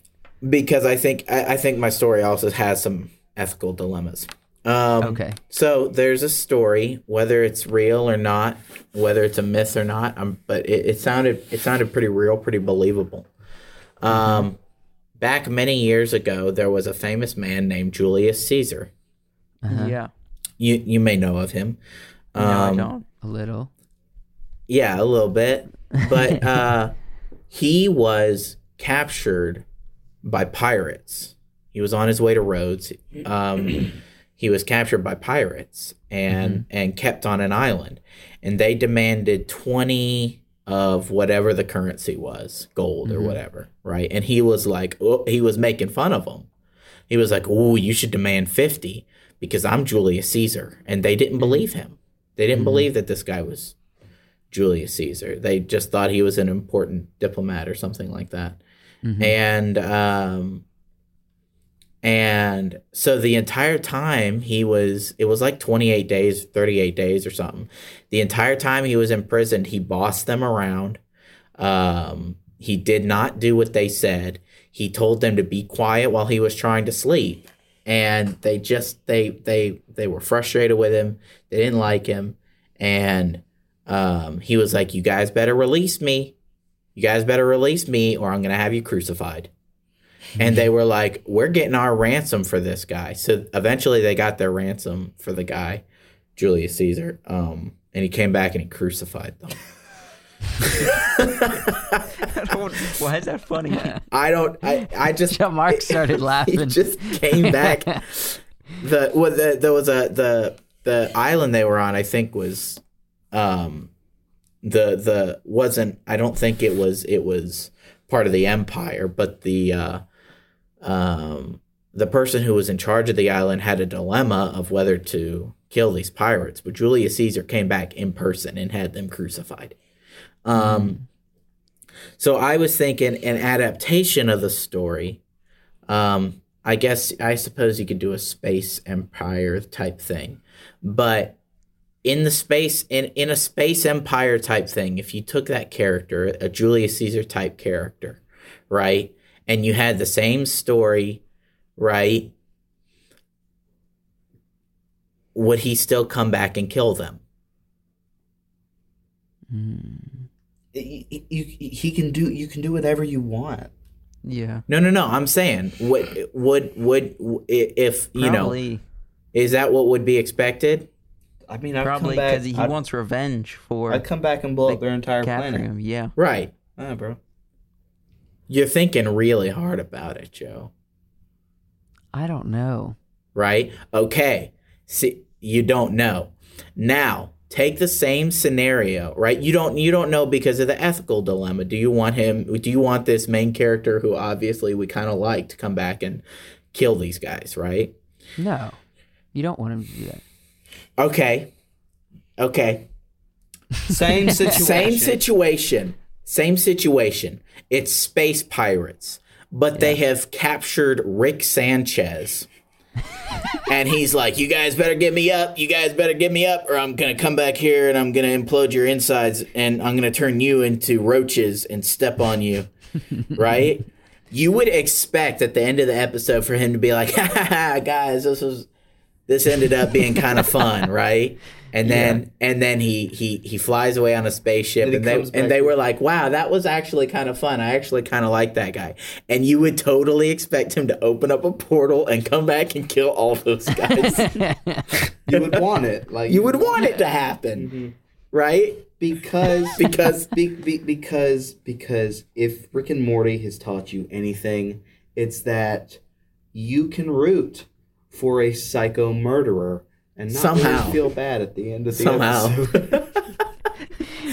because I think I, I think my story also has some ethical dilemmas. Um, Okay. So there's a story, whether it's real or not, whether it's a myth or not. Um, but it, it sounded it sounded pretty real, pretty believable. Um, back many years ago, there was a famous man named Julius Caesar. Uh-huh. Yeah. You you may know of him. No, I Um, don't. A little. Yeah, a little bit. But *laughs* uh, he was captured by pirates. He was on his way to Rhodes. Um, he was captured by pirates and mm-hmm. and kept on an island. And they demanded twenty of whatever the currency was, gold or mm-hmm. whatever, right? And he was like, oh, he was making fun of them. He was like, "Oh, you should demand fifty because I'm Julius Caesar," and they didn't mm-hmm. believe him. They didn't believe that this guy was Julius Caesar. They just thought he was an important diplomat or something like that. And um and so the entire time he was it was like 28 days, 38 days or something. The entire time he was imprisoned, he bossed them around. Um he did not do what they said. He told them to be quiet while he was trying to sleep, and they just they they they were frustrated with him. They didn't like him, and um, he was like, "You guys better release me. You guys better release me, or I'm gonna have you crucified." And they were like, "We're getting our ransom for this guy." So eventually, they got their ransom for the guy, Julius Caesar. Um, and he came back and he crucified them. *laughs* Why is that funny? I don't. I. I just. *laughs* Yeah, Mark started *laughs* laughing. he just came back. the well, the, there was a the the island they were on. I think was, um, the the wasn't. I don't think it was. It was part of the empire, but the uh, um, the person who was in charge of the island had a dilemma of whether to kill these pirates. But Julius Caesar came back in person and had them crucified. Um, so I was thinking an adaptation of the story. Um, I guess I suppose you could do a space empire type thing, but in the space in in a space empire type thing, if you took that character, a Julius Caesar type character, right, and you had the same story, right, would he still come back and kill them? You, you, he can do you can do whatever you want. yeah. No, no, no. I'm saying would would would if you know Probably, is that what would be expected? I mean, I'd probably because he I'd, wants revenge for I'd come back and blow up their entire planet. him. Yeah. Right. Ah, bro. You're thinking really hard about it, Joe. I don't know. Right? Okay. See, you don't know. Now, take the same scenario, right? You don't you don't know because of the ethical dilemma. Do you want him do you want this main character who obviously we kind of like to come back and kill these guys, right? No, you don't want him to do that. Okay. Okay. Same *laughs* situation. Same situation. Same situation. It's space pirates, but they have captured Rick Sanchez. and he's like, "You guys better get me up. You guys better get me up, or I'm gonna come back here and I'm gonna implode your insides, and I'm gonna turn you into roaches and step on you." *laughs* right? You would expect at the end of the episode for him to be like, *laughs* "Ha ha ha, guys, this was this ended up being kind of fun, *laughs* right? And then and then he he he flies away on a spaceship, Then he and they and they were like, "Wow, that was actually kind of fun. I actually kind of like that guy." And you would totally expect him to open up a portal and come back and kill all those guys. *laughs* you would want it. Like you would want it to happen, mm-hmm. right? because *laughs* Because *laughs* be, be, because because if Rick and Morty has taught you anything, it's that you can root for a psycho murderer and not Somehow. really feel bad at the end of the somehow, episode.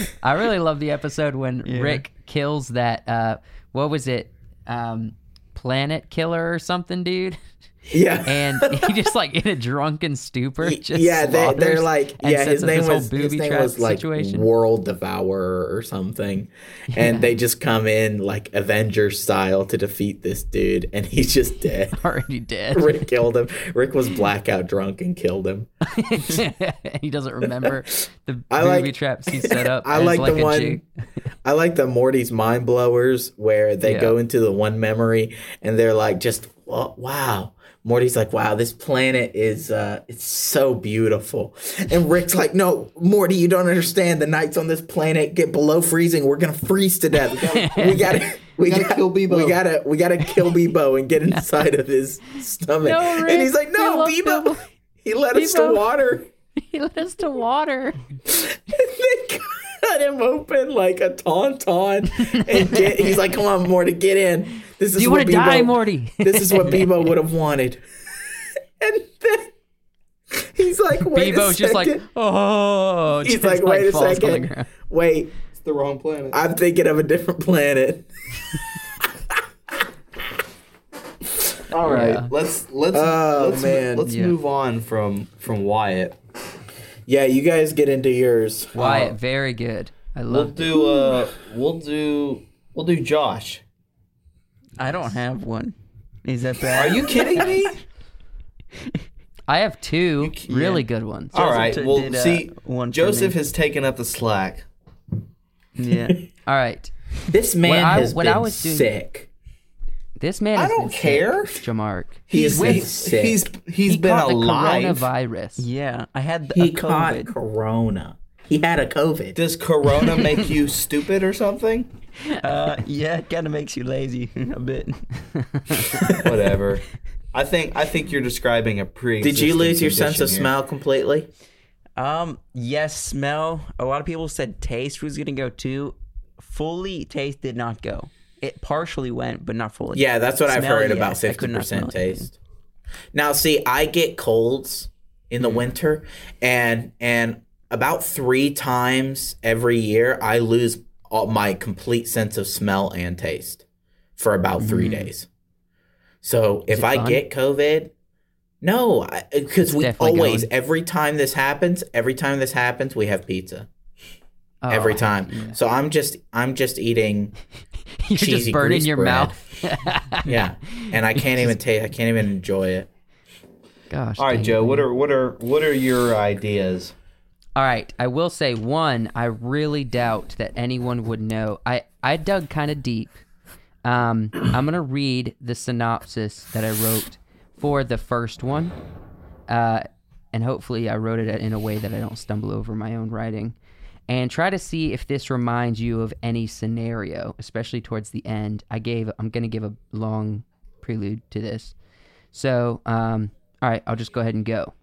*laughs* *laughs* I really love the episode when Rick kills that. Uh, what was it? Um, planet killer or something, dude. *laughs* yeah, *laughs* And *laughs* he just like in a drunken stupor. Just yeah, they, they're like, yeah, his name was his name was like situation. World Devourer or something, *laughs* and they just come in like Avengers style to defeat this dude, and he's just dead. Already dead. Rick killed him. Rick was blackout drunk and killed him. he doesn't remember the I booby like- traps he set up. I like, like the one. I like the Morty's mind blowers where they Yeah. go into the one memory and they're like, just "Wa- wow. Morty's like, wow, this planet is uh it's so beautiful. And Rick's like, no, Morty, you don't understand. The nights on this planet get below freezing. We're gonna freeze to death. We gotta we, gotta *laughs* gotta kill Bebo. We gotta we gotta kill Bebo and get inside of his stomach. No, and he's like, no, Bebo. *laughs* Bebo. *laughs* He led us to water. He led us to water. they cut him open like a tauntaun and get, he's like come on morty get in this is Do you what want to die, Morty? this is what *laughs* bebo would have wanted *laughs* and then he's like wait Bebo's a just like, oh. he's just, like wait a falls second ground. wait it's the wrong planet. i'm thinking of a different planet *laughs* All right, Yeah. let's let's Oh, let's, man. let's Yeah. move on from from Wyatt. yeah you guys get into yours Wyatt, very good. I love. We'll love do uh we'll do we'll do Josh. I don't have one. Is that bad? Are you kidding me? I have two c- really yeah. good ones. All right. t- Well, did, uh, see, one for Joseph me. has taken up the slack. Yeah. *laughs* All right. This man I- has what been I was doing- sick. This man. I has don't been sick, care. Jamark. He's been been sick. he's he's he been caught alive. the coronavirus. Yeah, I had the he a caught COVID. corona. He had a COVID. Does Corona make you *laughs* stupid or something? *laughs* Uh, yeah, it kind of makes you lazy *laughs* a bit. *laughs* Whatever. I think I think you're describing a pre. Did you lose your sense of smell completely? Um, yes, smell. A lot of people said taste was gonna go too. Fully, taste did not go. It partially went, but not fully. Yeah, that's what I've heard yeah, about fifty percent smell anything. taste. Now, see, I get colds in the Mm. winter, and and about three times every year, I lose all my complete sense of smell and taste for about three mm. days. So if I fun? get COVID, no, because uh, we always going. every time this happens, every time this happens, we have pizza Oh, every time. So I'm just I'm just eating *laughs* You're just burning your bread. mouth. *laughs* yeah, and I *laughs* can't even taste. I can't even enjoy it. Gosh. All right, Joe. it, What are what are what are your ideas? All right, I will say one. I really doubt that anyone would know. I I dug kind of deep. Um, I'm gonna read the synopsis that I wrote for the first one, uh, and hopefully I wrote it in a way that I don't stumble over my own writing, and try to see if this reminds you of any scenario, especially towards the end. I gave. I'm gonna give a long prelude to this. So, um, all right, I'll just go ahead and go.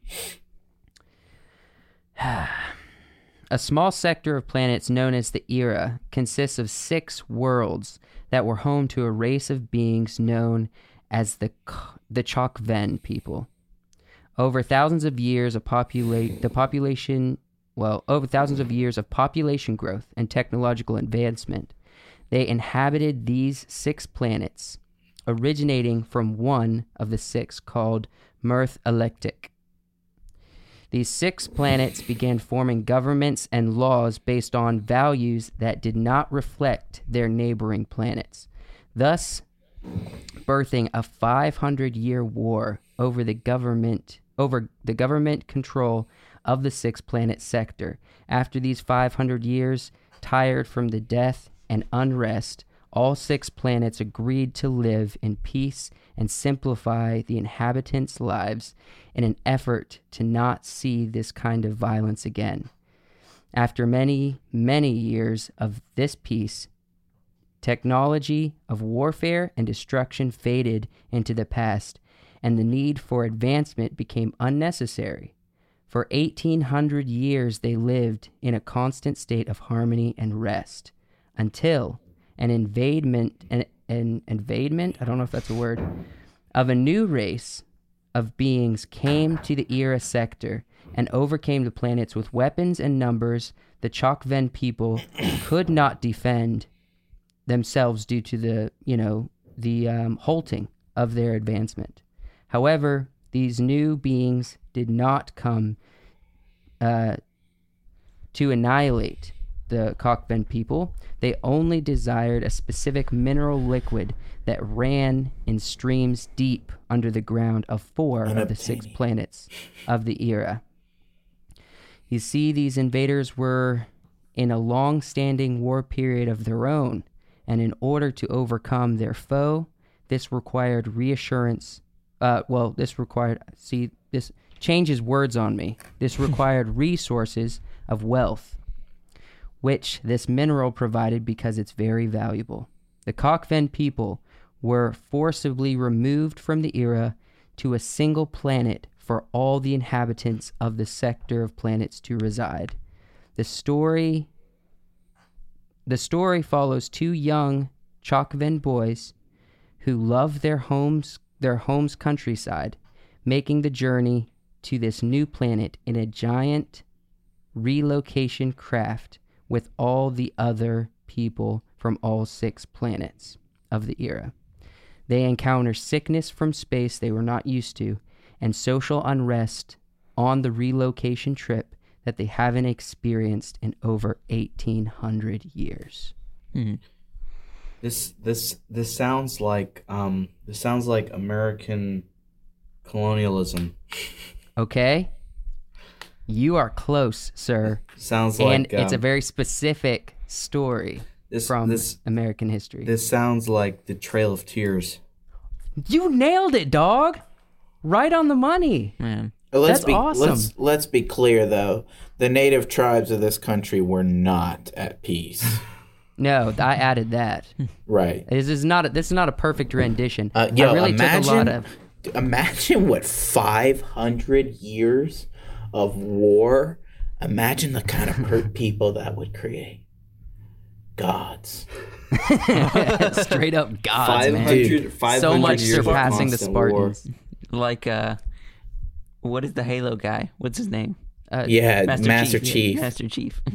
*sighs* A small sector of planets known as the Era consists of six worlds that were home to a race of beings known as the the Chokven people. Over thousands of years of populate the population well, over thousands of years of population growth and technological advancement, they inhabited these six planets, originating from one of the six called Mirth Electic. These six planets began forming governments and laws based on values that did not reflect their neighboring planets, thus birthing a 500 year war over the government over the government control of the six planet sector. After these 500 years, tired from the death and unrest, all six planets agreed to live in peace and simplify the inhabitants' lives in an effort to not see this kind of violence again. After many, many years of this peace, technology of warfare and destruction faded into the past, and the need for advancement became unnecessary. For 1800 years, they lived in a constant state of harmony and rest until an invadement, an, an invadement, I don't know if that's a word, of a new race of beings came to the Era sector and overcame the planets with weapons and numbers the Chokven people *coughs* could not defend themselves due to the, you know, the um, halting of their advancement. However, these new beings did not come uh, to annihilate the Cockven people. They only desired a specific mineral liquid that ran in streams deep under the ground of four of the six planets of the era. You see, these invaders were in a long standing war period of their own, and in order to overcome their foe, this required reassurance. Uh, well, this required, see, this changes words on me. This *laughs* required resources of wealth, which this mineral provided because it's very valuable. The Cockven people were forcibly removed from the era to a single planet for all the inhabitants of the sector of planets to reside. The story the story follows two young Chokven boys who love their homes their home's countryside, making the journey to this new planet in a giant relocation craft with all the other people from all six planets of the era. They encounter sickness from space they were not used to and social unrest on the relocation trip that they haven't experienced in over 1800 years. This this this sounds like um this sounds like American colonialism. Okay? You are close, sir. Sounds like and it's a um, very specific story. This from this American history. this sounds like the Trail of Tears. you nailed it, dog. Right on the money. Man. Let's That's be awesome. let's let's be clear though. The native tribes of this country were not at peace. *laughs* *laughs* No, I added that. right. This is not a, this is not a perfect rendition. Uh, yo, I really imagine, took a lot of *laughs* imagine what 500 years of war. Imagine the kind of hurt *laughs* people that would create. Gods. *laughs* straight up gods, Five man. hundred, five So much years surpassing the constant war. Spartans. Like uh what is the Halo guy? What's his name? Uh, Yeah, Master, yeah, Chief. Master Chief. *laughs*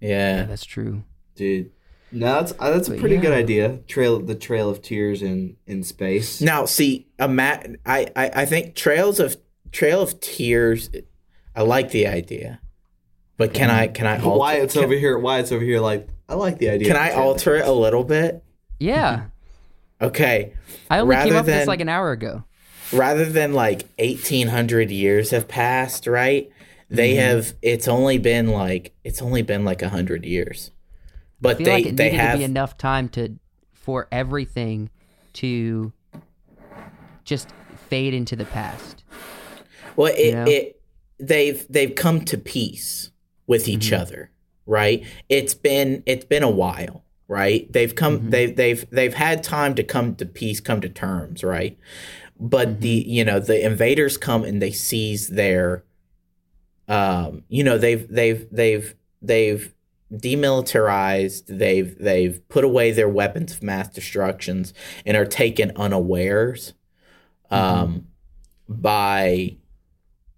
Yeah. that's true. dude. No, that's uh, that's a But pretty good idea. Trail the Trail of Tears in in space. Now, see, a ma- I, I, I think Trails of Trail of Tears. I like the idea, but can I can I alter, it's can, over here. Why it's over here. Like I like the idea. Can I alter it a little bit? Yeah. Okay, I only came Rather up with this like an hour ago. rather than like eighteen hundred years have passed, right? They Mm-hmm. have. It's only been like it's only been like hundred years, but I feel they like it they have to be enough time to for everything to just fade into the past. Well, it, know? it they've they've come to peace with each Mm-hmm. other, right? It's been it's been a while, right? They've come Mm-hmm. they've they've they've had time to come to peace, come to terms, right? But Mm-hmm. the you know the invaders come and they seize their, um, you know they've they've they've they've demilitarized they've they've put away their weapons of mass destructions and are taken unawares um by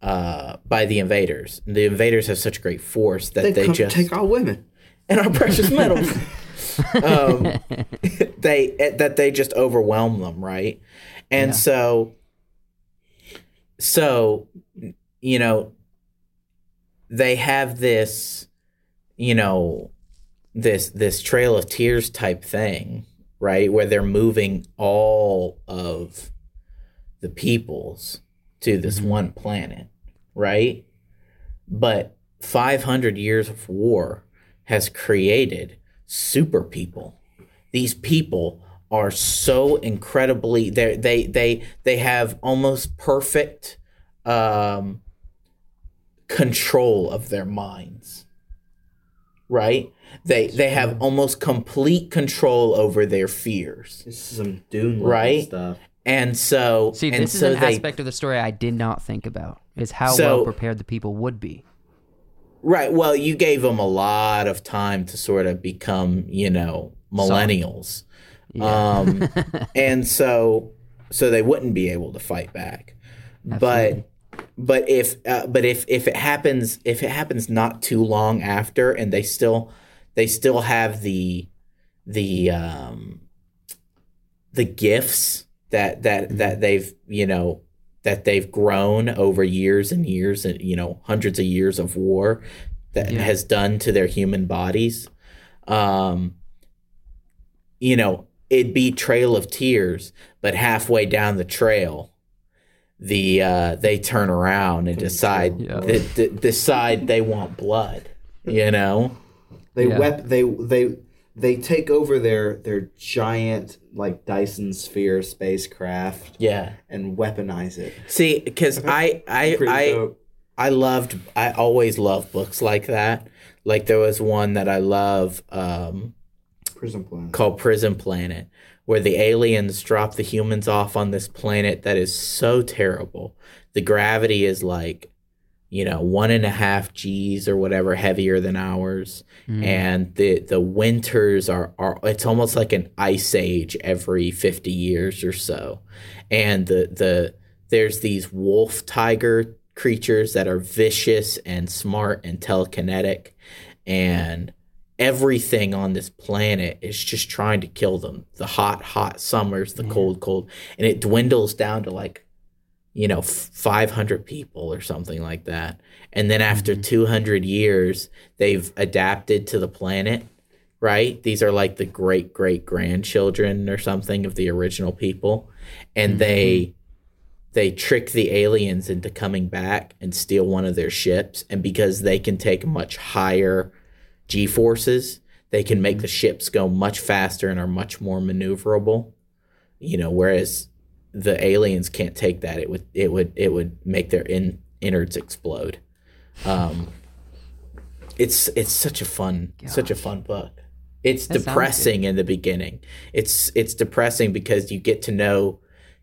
uh by the invaders. The invaders have such great force that They, they, just take our women. and our precious *laughs* metals. Um *laughs* they that they just overwhelm them right? And Yeah. so so you know they have this you know this this trail of tears type thing right? Where they're moving all of the peoples to this one planet right but 500 years of war has created super people these people are so incredibly they they they they have almost perfect um control of their minds right they they have almost complete control over their fears This is some Dune Right? stuff. And so See, this is so an they, aspect of the story I did not think about. Is how So- well prepared the people would be. right. Well you gave them a lot of time to sort of become you know millennials. Um *laughs* and so so they wouldn't be able to fight back. But but if uh, but if if it happens if it happens not too long after and they still they still have the the um the gifts that that that they've you know that they've grown over years and years and you know hundreds of years of war that Yeah. has done to their human bodies um you know it'd be trail of tears but halfway down the trail the uh they turn around and decide Yeah. d- d- decide they want blood you know They Yeah. wep- they they they take over their their giant like Dyson sphere spacecraft yeah and weaponize it. see because *laughs* i i i dope. I loved I always loved books like that. Like there was one that I love um Prison Planet. called Prison Planet where the aliens drop the humans off on this planet that is so terrible. The gravity is like, you know, one and a half G's or whatever heavier than ours. Mm. And the the winters are, are it's almost like an ice age every fifty years or so. And the the there's these wolf tiger creatures that are vicious and smart and telekinetic. And everything on this planet is just trying to kill them. The hot hot summers the cold cold. And it dwindles down to like you know f- 500 people or something like that. And then after mm-hmm. 200 years they've adapted to the planet right? These are like the great great grandchildren or something of the original people. And mm-hmm. they they trick the aliens into coming back and steal one of their ships. And because they can take much higher g forces they can make mm-hmm. the ships go much faster and are much more maneuverable. You know, whereas the aliens can't take that. It would it would it would make their in, innards explode. Um, it's it's such a fun such a fun book. It's That depressing in the beginning. It's it's depressing because you get to know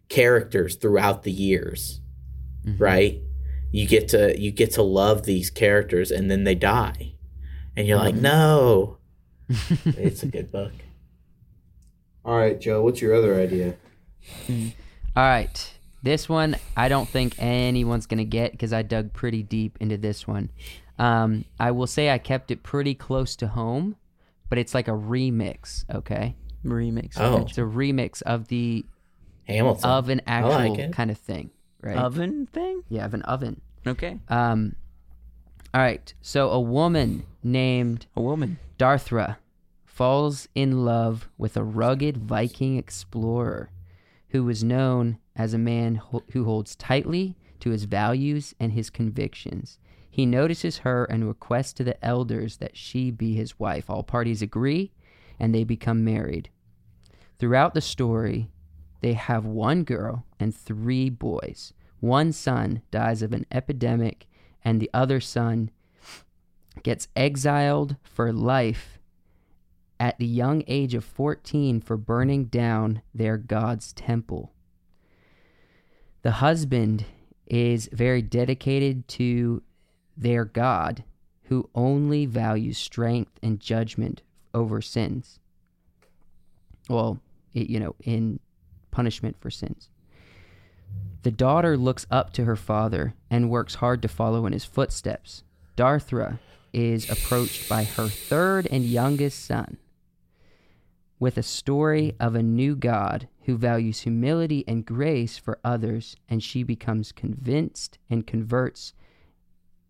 characters throughout the years, Mm-hmm. right? You get to you get to love these characters and then they die, and you're like, Mm-hmm. no. *laughs* it's a good book. All right, Joe. What's your other idea? All right. This one I don't think anyone's going to get because I dug pretty deep into this one. Um, I will say I kept it pretty close to home, but it's like a remix, okay? Remix. Oh. It's a remix of the Hamilton of an actual like kind of thing, right? Oven thing? yeah, of an oven. Okay. Um, all right. So a woman named A woman. Darthra falls in love with a rugged Viking explorer who was known as a man ho- who holds tightly to his values and his convictions. He notices her and requests to the elders that she be his wife. All parties agree and they become married. Throughout the story, they have one girl and three boys. One son dies of an epidemic, and the other son gets exiled for life at the young age of 14 for burning down their God's temple. The husband is very dedicated to their God, who only values strength and judgment over sins. Well, it, you know, in punishment for sins. The daughter looks up to her father and works hard to follow in his footsteps. Darthra is approached by her third and youngest son with a story of a new God who values humility and grace for others, and she becomes convinced and converts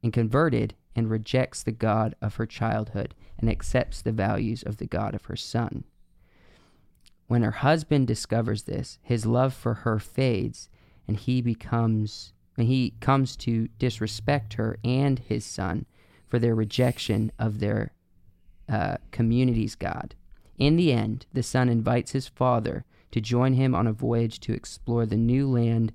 and converted and rejects the God of her childhood and accepts the values of the God of her son. When her husband discovers this, his love for her fades and he becomes and he comes to disrespect her and his son for their rejection of their uh, community's God. In the end, the son invites his father to join him on a voyage to explore the new land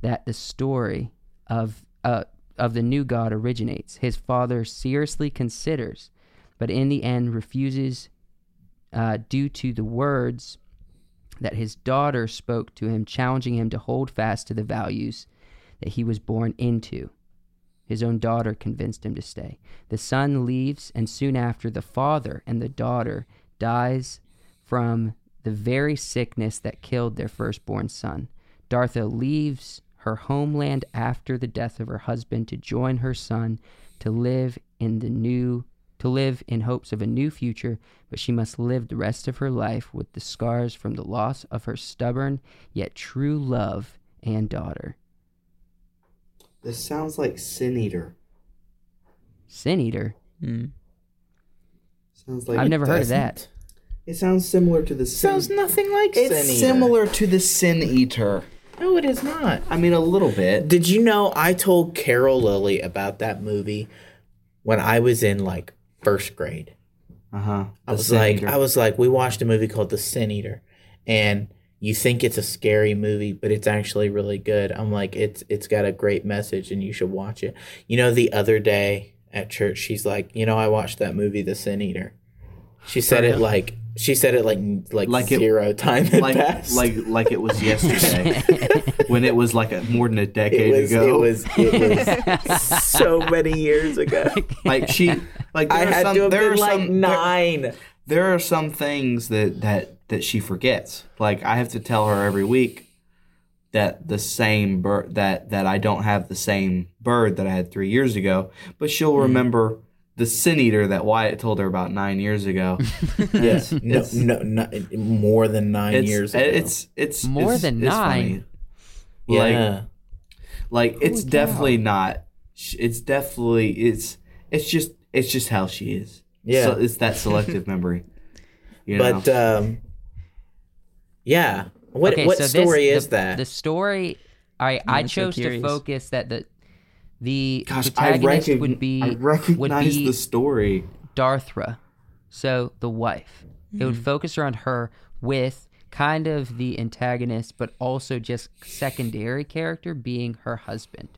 that the story of uh, of the new God originates. His father seriously considers, but in the end refuses uh, due to the words that his daughter spoke to him, challenging him to hold fast to the values that he was born into. His own daughter convinced him to stay. The son leaves, and soon after, the father and the daughter dies from the very sickness that killed their firstborn son. Dartha leaves her homeland after the death of her husband to join her son to live in the new to live in hopes of a new future, but she must live the rest of her life with the scars from the loss of her stubborn yet true love and daughter. This sounds like Sin Eater. Sin Eater. Mm. Sounds like I've never heard of that. It sounds similar to the Sin. Sounds nothing like it's Sin Eater. It's similar to the Sin Eater. No, it is not. I mean, a little bit. Did you know I told Carol Lilly about that movie when I was in like first grade? Uh huh. I was like, I was like, we watched a movie called The Sin Eater, and you think it's a scary movie, but it's actually really good. I'm like, it's it's got a great message, and you should watch it. You know, the other day at church, she's like, you know, I watched that movie, The Sin Eater. She said it like she said it like like, Like it- zero time like passed. like like it was *laughs* yesterday when it was like a, more than a it decade was, ago. it was it was *laughs* so many years ago. like she like there I are had some, to have there been are like some, there- nine. there are some things that that that she forgets. Like I have to tell her every week that the same bird that that I don't have the same bird that I had three years ago, but she'll Mm-hmm. remember the sin eater that Wyatt told her about nine years ago. *laughs* Yes, no, It's- no, no, more than nine it's, years ago. It's it's More it's- than it's nine? funny. Like yeah. like it's Holy cow. definitely not. It's definitely it's it's just it's just how she is. Yeah. so it's that selective memory. You *laughs* know? but um, yeah. What Okay, what so this- story the- is that? The story. All right, I I'm so chose to focus that the the Gosh, I, protagonist recogn- would be I would be the story. Darthra. So the wife. It would focus around her with kind of the antagonist, but also just secondary character being her husband.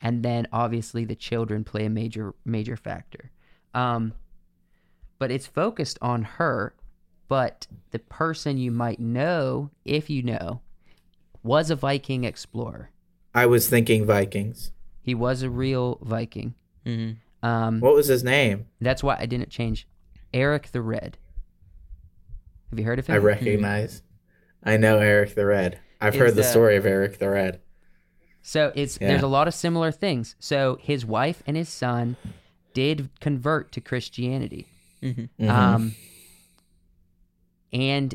And then obviously the children play a major major factor. Um, but it's focused on her. But the person you might know, if you know, was a Viking explorer. I was thinking Vikings. He was a real Viking. Mhm. Um, What was his name? that's why I didn't change. Eric the Red. Have you heard of him? I recognize. I know Eric the Red. I've Is heard the that- story of Eric the Red. So it's Yeah. there's a lot of similar things. So his wife and his son did convert to Christianity, Mm-hmm. um, and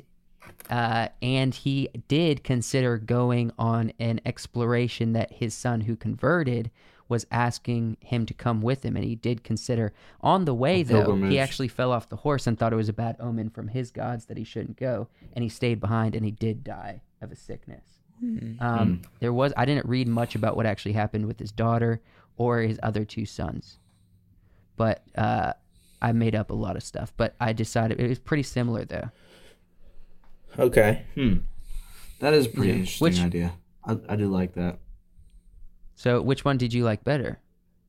uh, and he did consider going on an exploration that his son who converted was asking him to come with him, and he did consider. On the way, though, he actually fell off the horse and thought it was a bad omen from his gods that he shouldn't go, and he stayed behind, and he did die of a sickness. Um, There was I didn't read much about what actually happened with his daughter or his other two sons, but uh, I made up a lot of stuff. But I decided it was pretty similar though. Okay. Hmm. That is a pretty interesting Which- idea. I, I do like that. So which one did you like better?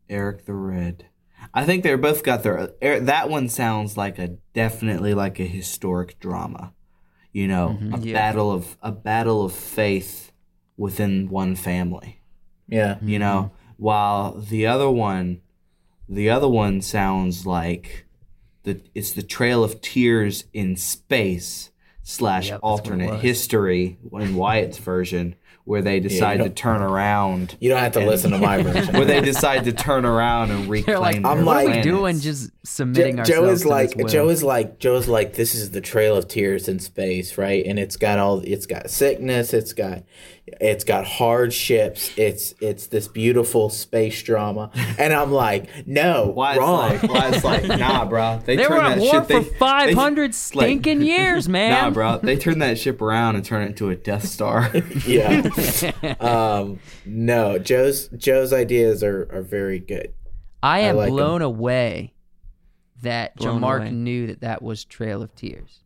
Eric the Red. I think they're both got their. Er, that one sounds like a definitely like a historic drama. You know, a Yeah. battle of a battle of faith within one family. Yeah. You know, while the other one, the other one sounds like the it's the Trail of Tears in space slash Yep, that's what it alternate history in Wyatt's version, where they decide you to turn around. You don't have to listen to my version. *laughs* where they decide to turn around and reclaim They're like, their I'm what are we like- doing? planets. Just Jo- submitting Joe is to like this will? Joe is like Joe is like this is the trail of tears in space, right? And it's got all it's got sickness, it's got it's got hardships, it's it's this beautiful space drama, *laughs* and I'm like, no, Wyatt's wrong. like, Wyatt's like, *laughs* nah, bro. They, They turn were at that war ship. They, for 500 they, *laughs* stinking years, man. Nah, bro. They turn that ship around and turn it into a Death Star. yeah. um, no, Joe's Joe's ideas are are very good. I am like 'em. blown away that Blown John Mark away. knew that that was Trail of Tears.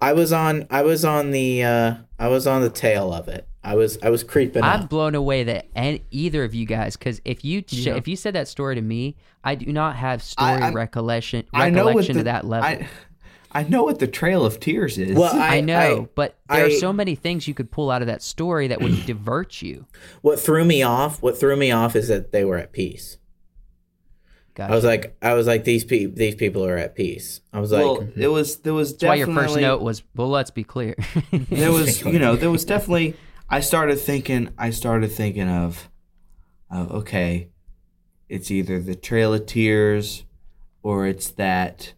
I was on I was on the uh I was on the tail of it. I was I was creeping I'm up. blown away that any, either of you guys, because if you sh- if you said that story to me, I do not have story I'm- recollection I know what recollection the, to that level. I, I know what the Trail of Tears is. Well, I, I, know, I- but there are so many things you could pull out of that story that would divert you. *clears throat* what threw me off what threw me off is that they were at peace. Gotcha. I was like I was like these people these people are at peace. I was like well, it mm-hmm. was there was That's why your first note was, well, let's be clear. *laughs* there was you know there was *laughs* definitely I started thinking I started thinking of of okay it's either the Trail of Tears or it's that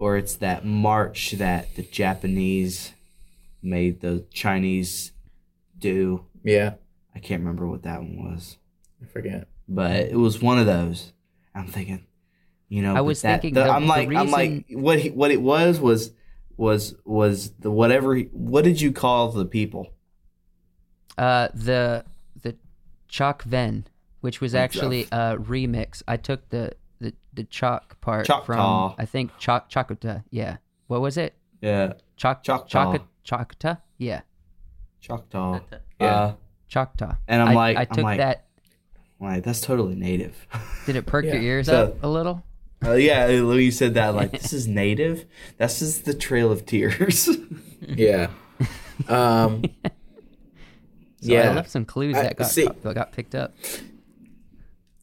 or it's that march that the Japanese made the Chinese do. yeah, I can't remember what that one was, I forget. but it was one of those. I'm thinking, you know, I was that- thinking the- the- I'm the like, I'm like, what he, what it was was was was the whatever. he- What did you call the people? uh, the the Chalk Ven, which was actually a remix. I took the the, the chalk part Choctaw. from I think Chalk Chakota. Yeah, what was it? Yeah, Chalk Choctaw. Chaka- Choctaw. Yeah, Choctaw. Yeah. Uh, Choctaw. And I'm I, like- I I'm took like- that. Like that's totally native. Did it perk your ears So- up a little? Uh, yeah, when you said that, like *laughs* this is native. This is the Trail of Tears. *laughs* Yeah. Um So I left some clues I- that got see- that got picked up.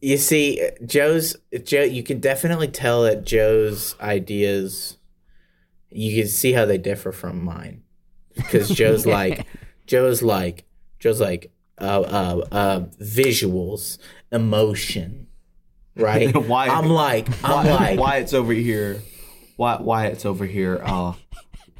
You see, Joe's Joe. You can definitely tell that Joe's ideas. You can see how they differ from mine, because Joe's *laughs* like, Joe's like, Joe's like, uh, uh, uh, visuals, emotion, right? *laughs* Why- I'm like, I'm why, like, Wyatt's over here? Why Wyatt's over here? Uh,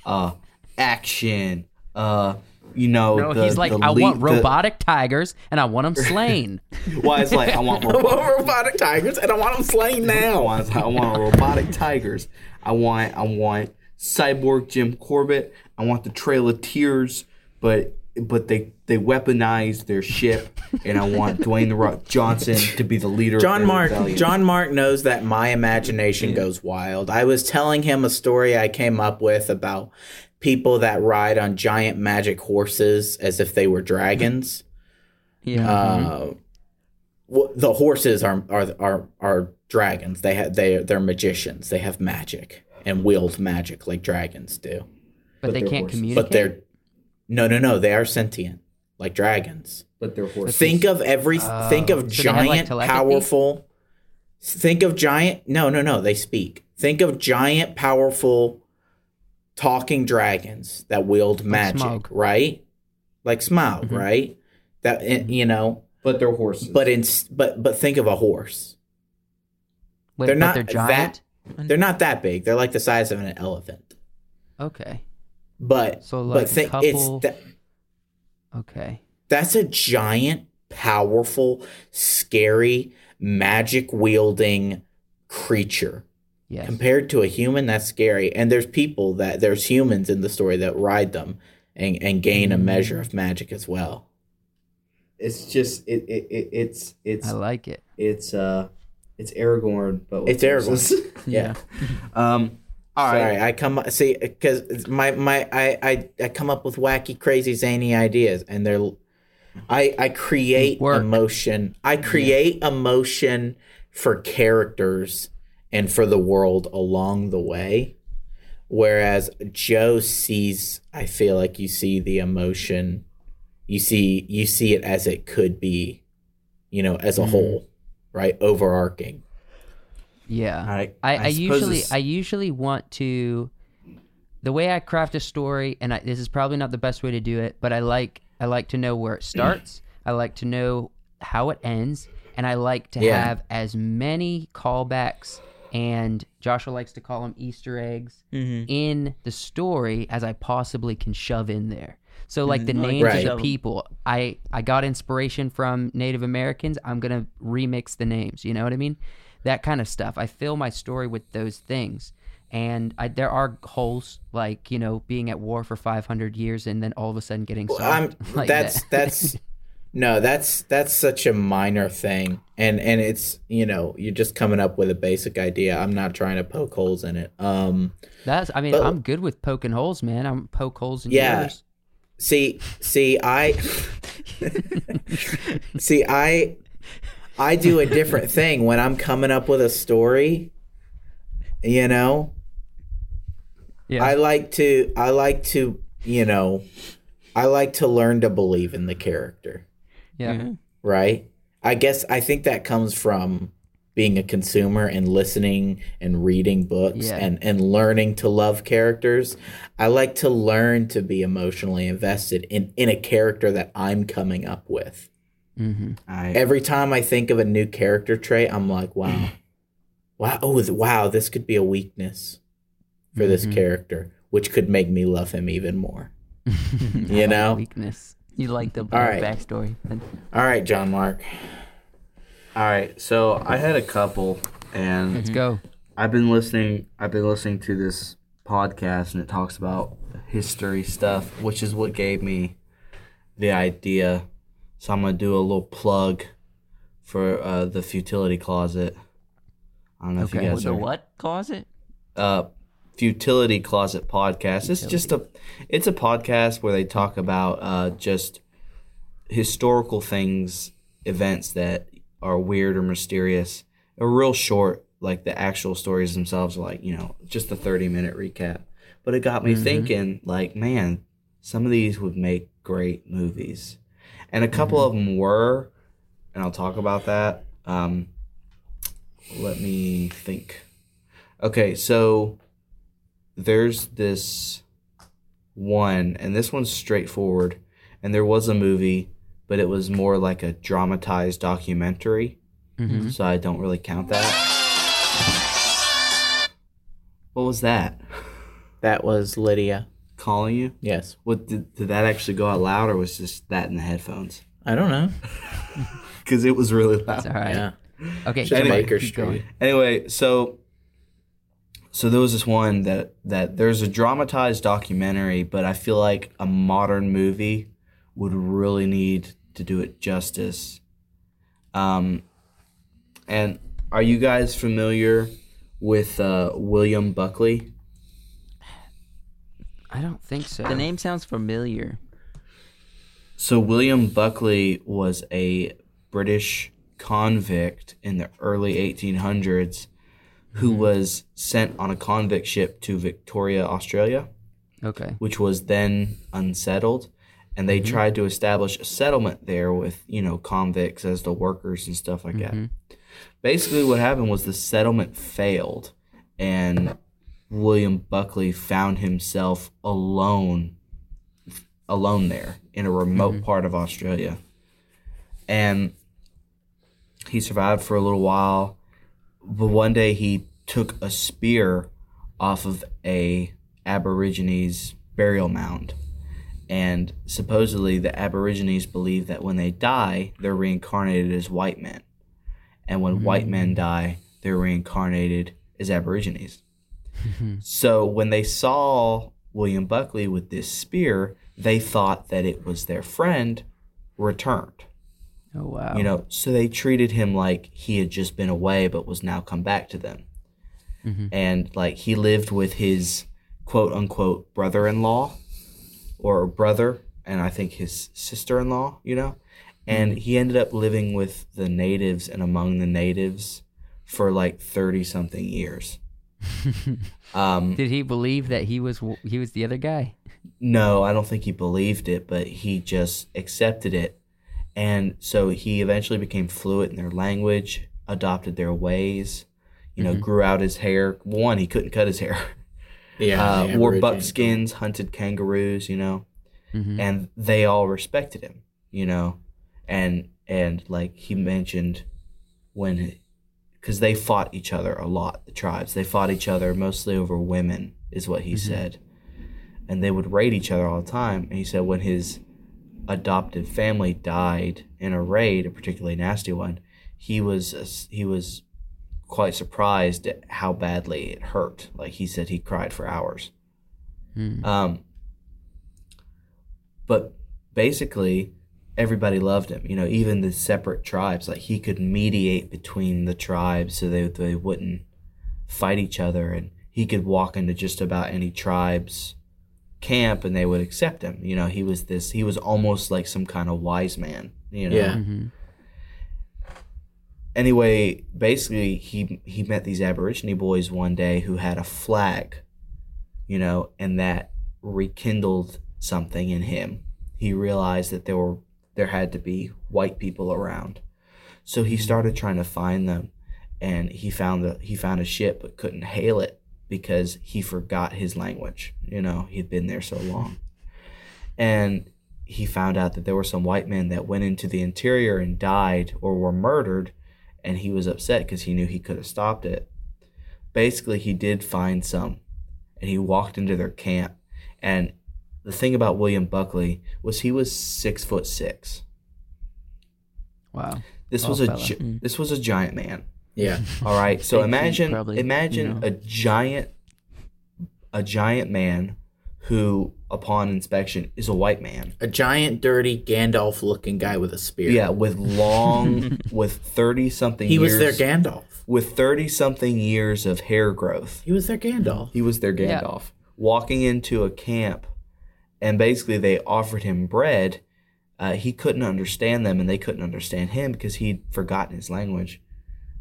uh, action. Uh, you know. No, the- he's like, the I lead- want the- robotic tigers and I want them slain. *laughs* Wyatt's like I want *laughs* I robotic. want robotic tigers, and I want them slain now. I now. want, I want robotic tigers. I want I want cyborg Jim Corbett. I want the Trail of Tears, but but they they weaponize their ship, and I want *laughs* Dwayne the Rock Johnson to be the leader. of John their Mark rebellion. John Mark knows that my imagination goes wild. I was telling him a story I came up with about people that ride on giant magic horses as if they were dragons. Yeah. Uh, well, the horses are are are are dragons. They have they they're magicians. They have magic and wield magic like dragons do. but, they they're can't horses. communicate. But they're no no no. They are sentient like dragons. but they're horses. Think of every think of Oh, so they have, like, giant powerful think of giant no no no they speak think of giant powerful talking dragons that wield magic Smaug. right like Smaug Mm-hmm. right that eh, you know but they're horses. but in but but think of a horse Wait, they're not they're giant. they're not that big they're like the size of an elephant Okay. But So, like, but think couple- it's that Okay. That's a giant, powerful, scary, magic wielding creature. Yes. Compared to a human, that's scary. And there's people that there's humans in the story that ride them and, and gain a Mm. measure of magic as well. it's just it, it, it it's it's I like it. it's uh it's Eragon, but It's Eragon. horses. *laughs* Yeah. um. All right. Sorry, I come see because my my I, I I come up with wacky, crazy, zany ideas, and they're I I create Work. emotion. I create emotion for characters and for the world along the way. Whereas Joe sees, I feel like you see the emotion, you see you see it as it could be, you know, as a mm-hmm. whole, right, overarching. Yeah. I- I, I I, usually I usually want to the way I craft a story, and I, this is probably not the best way to do it, but I like I like to know where it *clears throat* starts. I like to know how it ends, and I like to Yeah. have as many callbacks and Joshua likes to call them Easter eggs mm-hmm. in the story as I possibly can shove in there. So like the mm-hmm. names Right. of the people, I I got inspiration from Native Americans. I'm gonna remix the names. You know what I mean? That kind of stuff. I fill my story with those things, and I, there are holes like you know being at war for 500 years and then all of a sudden getting solved. I'm *laughs* like that's that. that's no that's that's such a minor thing and and it's you know you're just coming up with a basic idea i'm not trying to poke holes in it um That's. I mean, But- I'm good with poking holes, man. I'm poke holes in Yeah. yours. see see i *laughs* *laughs* see i i do a different *laughs* thing when i'm coming up with a story you know Yeah. i like to i like to you know i like to learn to believe in the character yeah. Mm-hmm. right? I guess I think that comes from being a consumer and listening and reading books Yeah. and and learning to love characters. I like to learn to be emotionally invested in in a character that I'm coming up with. Mm-hmm. I, Every time I think of a new character trait, I'm like, wow. Wow, oh, th- wow, this could be a weakness for this Mhm. character, which could make me love him even more. *laughs* You know? weakness. You like the All right. backstory. All right, John Mark. all right. So I had a couple, and Let's go. I've been listening. I've been listening to this podcast, and it talks about history stuff, which is what gave me the idea. So I'm gonna do a little plug for uh, the futility closet. I don't know if Okay. you guys The are what closet? uh, futility closet podcast. It's just a it's a podcast where they talk about uh, just historical things, events that are weird or mysterious. A real short, like the actual stories themselves are like you know just a thirty minute recap. But it got me thinking, like man, some of these would make great movies, and a couple of them were, and I'll talk about that. Um, let me think. Okay, so there's this one, and this one's straightforward. And there was a movie, but it was more like a dramatized documentary. Mhm. So I don't really count that. What was that? That was Lydia. Calling you? Yes. What did, did that actually go out loud, or was just that in the headphones? I don't know. *laughs* Because it was really loud. It's all right. Yeah. Okay. Just Anyway, Baker keep going. Anyway, so so there was this one that that there's a dramatized documentary, but I feel like a modern movie would really need to do it justice. Um, and are you guys familiar with uh, William Buckley? I don't think so. The name sounds familiar. So William Buckley was a British convict in the early 1800s who mm-hmm. was sent on a convict ship to Victoria, Australia, Okay. which was then unsettled. And they mm-hmm. tried to establish a settlement there with, you know, convicts as the workers and stuff like that. Mm-hmm. Basically, what happened was the settlement failed, and William Buckley found himself alone, alone there in a remote mm-hmm. part of Australia. And he survived for a little while, but one day he took a spear off of a Aborigines burial mound. And supposedly, the Aborigines believe that when they die, they're reincarnated as white men. And when white men mm. die, they're reincarnated as Aborigines. Mm-hmm. so when they saw William Buckley with this spear, they thought that it was their friend returned. Oh wow. You know, so they treated him like he had just been away but was now come back to them. Mm-hmm. And like he lived with his quote unquote brother in law or brother and I think his sister in law, you know? Mm-hmm. And he ended up living with the natives and among the natives for like 30 something years. *laughs* um, Did he believe that he was he was the other guy? No, I don't think he believed it, but he just accepted it. And so he eventually became fluent in their language, adopted their ways, you know, grew out his hair. One, he couldn't cut his hair. *laughs* Yeah, Uh, the wore buckskins, hunted kangaroos, you know, Mhm. and they all respected him, you know, and and like he mentioned when, because they fought each other a lot, the tribes they fought each other mostly over women, is what he said, and they would raid each other all the time. And he said when his adopted family died in a raid, a particularly nasty one, he was he was quite surprised at how badly it hurt. Like he said, he cried for hours. Um, but basically, everybody loved him. You know, even the separate tribes. Like he could mediate between the tribes so they they wouldn't fight each other, and he could walk into just about any tribe's camp and they would accept him. You know, he was this. He was almost like some kind of wise man. You know. Yeah. Mm-hmm. Anyway, basically, he he met these Aborigine boys one day who had a flag, you know, and that rekindled something in him. He realized that there were there had to be white people around, so he started trying to find them, and he found the he found a ship but couldn't hail it because he forgot his language. You know, he'd been there so long, and he found out that there were some white men that went into the interior and died or were murdered and he was upset because he knew he could have stopped it. Basically, he did find some, and he walked into their camp. And the thing about William Buckley was he was six foot six. Wow. This Tall was a fella. gi- mm. this was a giant man. Yeah. All right, so *laughs* Big feet, imagine you imagine know. a giant a giant man who, upon inspection, is a white man. A giant, dirty Gandalf looking guy with a spear. Yeah, with long, *laughs* with thirty something. He was years, their Gandalf. with thirty something years of hair growth. He was their Gandalf. He was their Yeah. Gandalf. Walking into a camp, and basically they offered him bread. Uh, he couldn't understand them, and they couldn't understand him because he'd forgotten his language.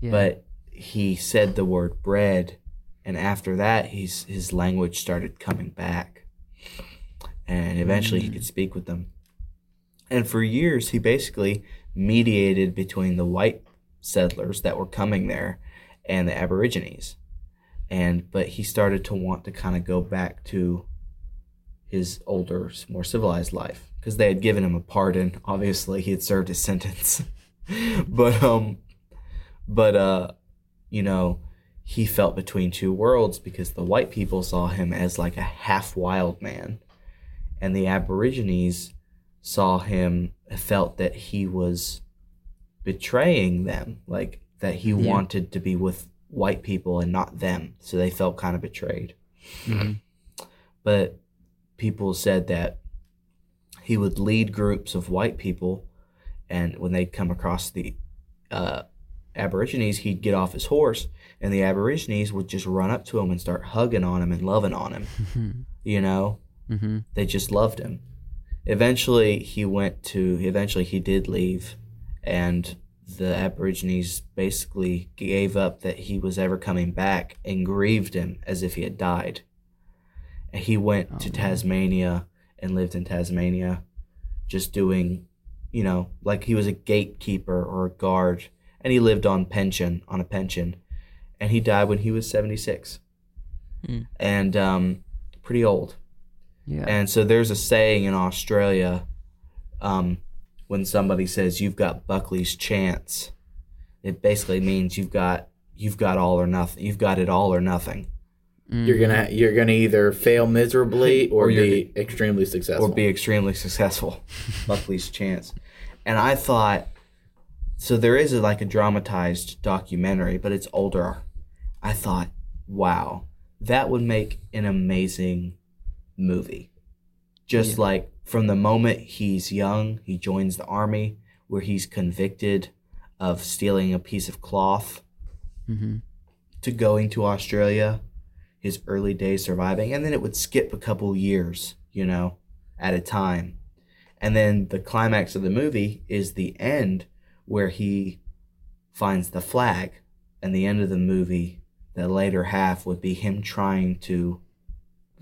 Yeah. But he said the word bread, and after that, he's his language started coming back, and eventually he could speak with them. And for years, he basically mediated between the white settlers that were coming there and the Aborigines. And but he started to want to kind of go back to his older, more civilized life because they had given him a pardon. Obviously, he had served his *laughs* sentence. but um, but uh, you know, he felt between two worlds because the white people saw him as like a half wild man, and the Aborigines saw him felt that he was betraying them, like that he wanted to be with white people and not them, so they felt kind of betrayed. But people said that he would lead groups of white people, and when they'd come across the uh, Aborigines, he'd get off his horse, and the Aborigines would just run up to him and start hugging on him and loving on him. *laughs* you know, Mm-hmm. they just loved him. Eventually, he went to. Eventually, he did leave, and the Aborigines basically gave up that he was ever coming back and grieved him as if he had died. And he went to Tasmania and lived in Tasmania, just doing, you know, like he was a gatekeeper or a guard, and he lived on pension on a pension, and he died when he was seventy six, and um, pretty old. Yeah. And so there's a saying in Australia um, when somebody says you've got Buckley's chance, it basically means you've got you've got all or nothing. You've got it all or nothing, Mm-hmm. Mm-hmm. Mm-hmm. You're gonna you're gonna either fail miserably *laughs* or, Or be extremely successful. or be extremely successful. *laughs* Buckley's chance. And I thought, so there is a, like a dramatized documentary, but it's older. I thought, wow, that would make an amazing movie. Just like from the moment he's young, he joins the army, where he's convicted of stealing a piece of cloth, Mm-hmm. to going to Australia, his early days surviving, and then it would skip a couple years, you know, at a time. And then the climax of the movie is the end where he finds the flag, and the end of the movie, the later half would be him trying to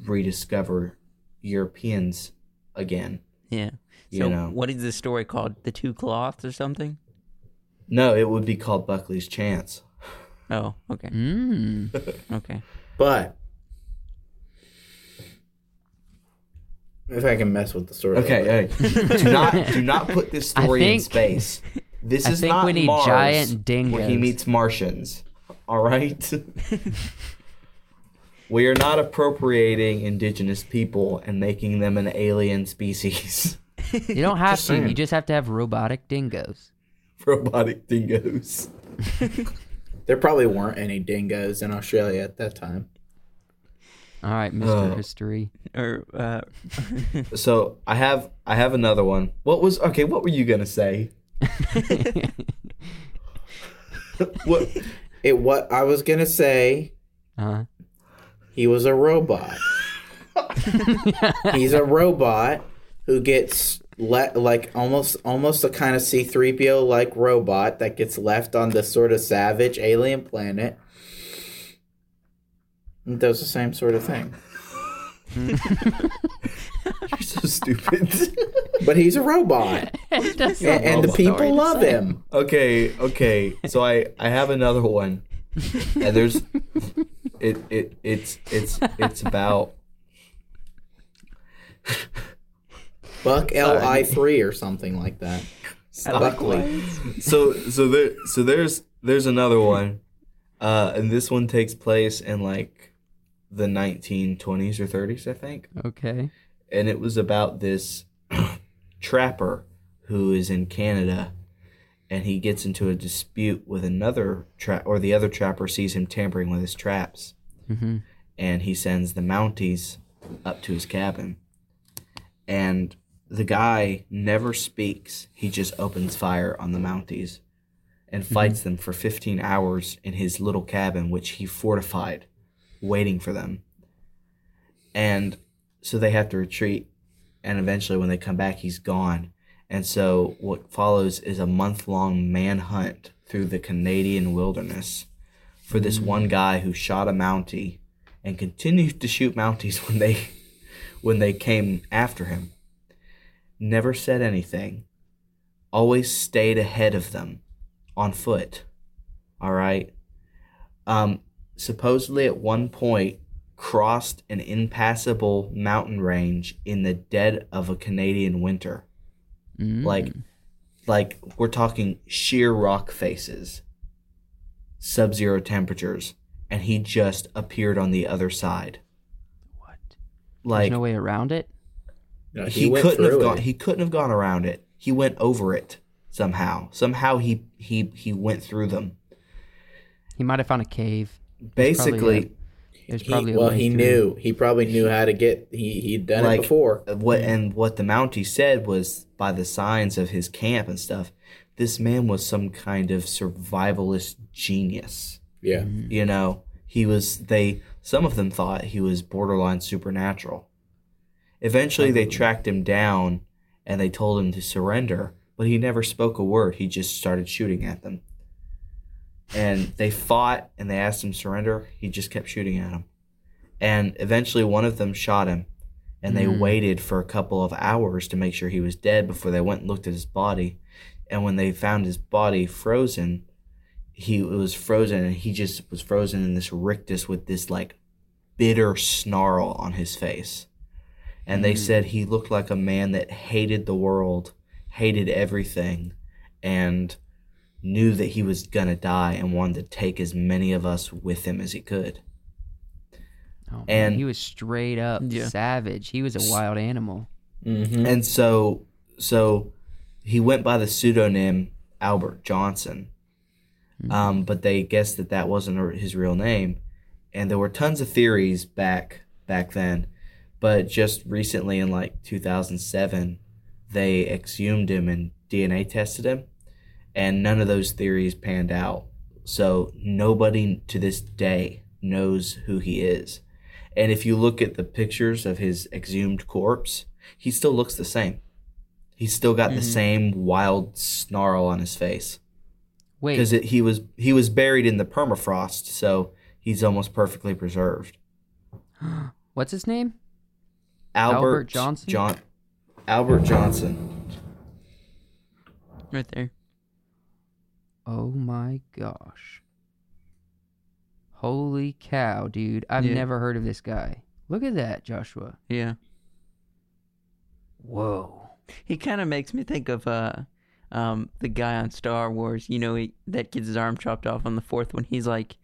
rediscover Europeans again. yeah. You So know. what is the story called? The two cloths or something? No, it would be called Buckley's Chance. Oh, okay, Mm. okay. But If I can mess with the story. Okay, hey, do not do not put this *laughs* I story in space. *laughs* This I is think not we need Mars, giant where he meets Martians. All right. *laughs* we are not appropriating indigenous people and making them an alien species. You don't have to. saying. You just have to have robotic dingoes. Robotic dingoes. There probably weren't any dingoes in Australia at that time. All right, Mr. Oh. History. Or uh, *laughs* So I have I have another one. What was okay? What were you gonna say? *laughs* what? it what I was gonna say. Uh-huh. He was a robot. *laughs* He's a robot who gets let like almost almost a kind of C3PO like robot that gets left on this sort of savage alien planet. And does the same sort of thing. *laughs* You're so stupid. But he's a robot. *laughs* it And, and the people love him. okay, okay. So I I have another one, and there's it it it's it's it's about *laughs* Buck Li three or something like that. Buckley. so so there so there's there's another one, uh, and this one takes place in like the 1920s or 30s, I think. Okay. and it was about this *clears throat* trapper who is in Canada and he gets into a dispute with another trap or the other trapper sees him tampering with his traps Mhm. and he sends the mounties up to his cabin and the guy never speaks. He just opens fire on the mounties and mm-hmm. fights them for 15 hours in his little cabin which he fortified waiting for them. And so they have to retreat and eventually when they come back he's gone. And so what follows is a month-long manhunt through the canadian wilderness for this mm. one guy who shot a mountie and continued to shoot mounties *laughs* when they when they came after him never said anything always stayed ahead of them on foot all right um supposedly at one point crossed an impassable mountain range in the dead of a Canadian winter. Mm. Like like we're talking sheer rock faces, sub-zero temperatures, and he just appeared on the other side. What? Like There's no way around it. No, he, went couldn't have gone it. he couldn't have gone around it. He went over it somehow. Somehow he he he went through them. He might have found a cave. Basically, it. There's probably a well, he through. knew. He probably knew how to get. He he'd done Like, it before. What and what the Mountie said was by the signs of his camp and stuff. This man was some kind of survivalist genius. Yeah. You know, he was. They some of them thought he was borderline supernatural. Eventually, they tracked him down and they told him to surrender, but he never spoke a word. He just started shooting at them. And they fought and they asked him to surrender. He just kept shooting at them. And eventually, one of them shot him. And they hmm. waited for a couple of hours to make sure he was dead before they went and looked at his body. And when they found his body frozen, he was frozen and he just was frozen in this rictus with this like bitter snarl on his face. And they said he looked like a man that hated the world, hated everything, and knew that he was gonna die and wanted to take as many of us with him as he could. Oh, man, And- he was straight up Yeah. savage. He was a wild animal. Mm-hmm. And so so he went by the pseudonym Albert Johnson. Um, but they guessed that that wasn't his real name. And there were tons of theories back back then. But just recently in like 2007, they exhumed him and DNA tested him. And none of those theories panned out. So nobody to this day knows who he is. And if you look at the pictures of his exhumed corpse, he still looks the same. He's still got the mm-hmm. same wild snarl on his face Wait, because he was he was buried in the permafrost, so he's almost perfectly preserved. *gasps* what's his name? Albert, Albert Johnson? John, Albert Johnson. Right there. Oh my gosh. Holy cow, dude. I've Yeah. never heard of this guy. Look at that, Joshua. Yeah. Whoa. He kind of makes me think of uh, um, the guy on Star Wars. You know, he, that gets his arm chopped off on the fourth one. He's like,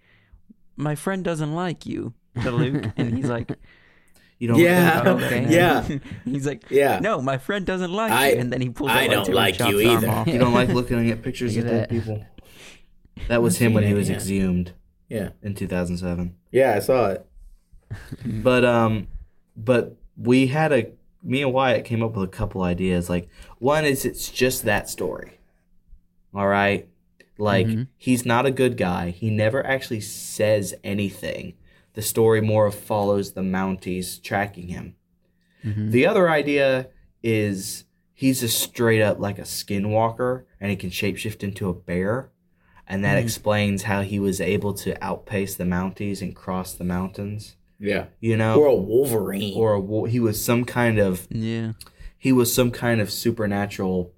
"My friend doesn't like you," to Luke, and he's like, *laughs* You don't Yeah. Okay. Yeah. *laughs* he's like, Yeah. no, my friend doesn't like I- you," and then he pulls. I out don't like you either. you don't like *laughs* looking at pictures of Look dead that. people. That was him when he was Yeah. exhumed Yeah. in 2007. Yeah, I saw it. *laughs* But um, but we had a me and Wyatt came up with a couple ideas. Like one is it's just that story. All right, like he's not a good guy. He never actually says anything. The story more of follows the Mounties tracking him. Mm-hmm. The other idea is he's just straight up like a skinwalker and he can shapeshift into a bear. And that mm-hmm. explains how he was able to outpace the Mounties and cross the mountains. Yeah. You know, Or a Wolverine. or a, he was some kind of Yeah. he was some kind of supernatural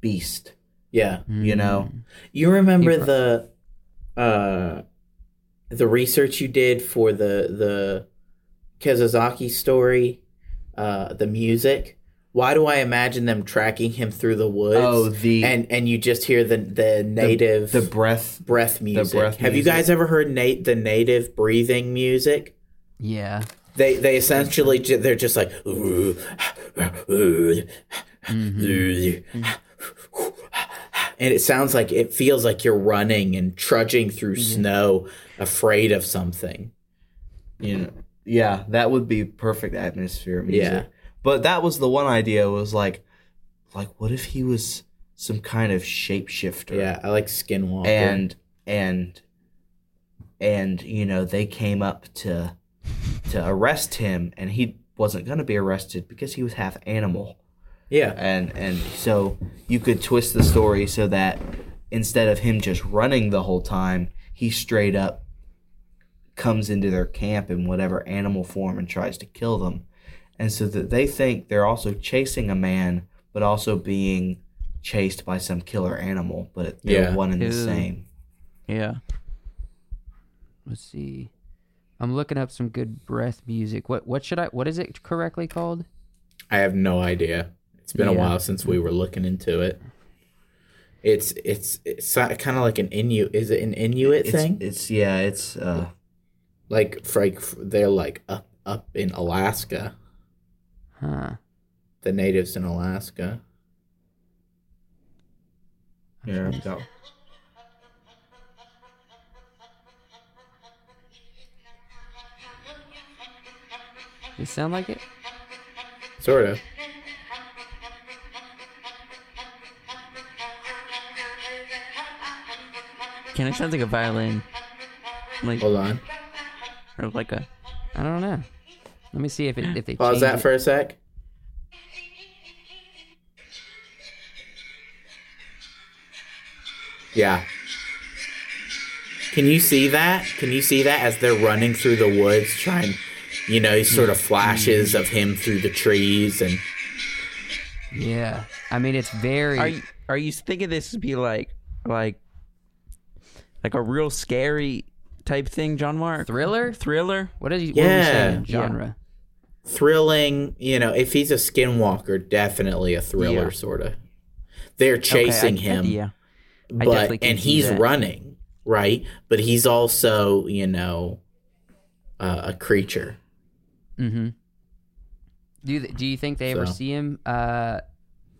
beast. yeah. Mm. You know, You remember He the uh the research you did for the the Kezazaki story, uh the music? Why do I imagine them tracking him through the woods? Oh, the- and and you just hear the the native the breath. breath music. breath Have you guys ever heard Nate the native breathing music? Yeah. They they essentially they're just like and it sounds like it feels like you're running and trudging through mm-hmm. snow afraid of something. You know, yeah, that would be perfect atmosphere music. Yeah. But that was the one idea was like, like what if he was some kind of shapeshifter? Yeah, I like Skinwalker. and and and you know they came up to to arrest him and he wasn't going to be arrested because he was half animal yeah, and and so you could twist the story so that instead of him just running the whole time he straight up comes into their camp in whatever animal form and tries to kill them and so that they think they're also chasing a man but also being chased by some killer animal but they're Yeah. one and the Ew. same Yeah. Let's see. I'm looking up some good breath music. What what should I what is it correctly called? I have no idea. It's been a while since we were looking into it. It's it's it's kind of like an Inuit. Is it an Inuit it's, thing? it's yeah it's uh like for, like they're like up up in Alaska. Huh. The natives in Alaska. yeah go. You sound like it? Sort of. Can it sound like a violin? Like Hold on. or like a I don't know. Let me see if it if they Pause that it. for a sec. Yeah. Can you see that? Can you see that as they're running through the woods trying you know, sort of flashes of him through the trees and Yeah. I mean, it's very. Are you are you thinking this would be like like like a real scary type thing, John Mark? Thriller? Thriller? What is you? What Yeah, are we saying? yeah. Genre. thrilling, you know, if he's a skinwalker, definitely a thriller Yeah. sort of. They're chasing Okay, I- him. Yeah. But definitely and he's that. running right but he's also you know uh, a creature Mm-hmm. Do you do you think they ever see him uh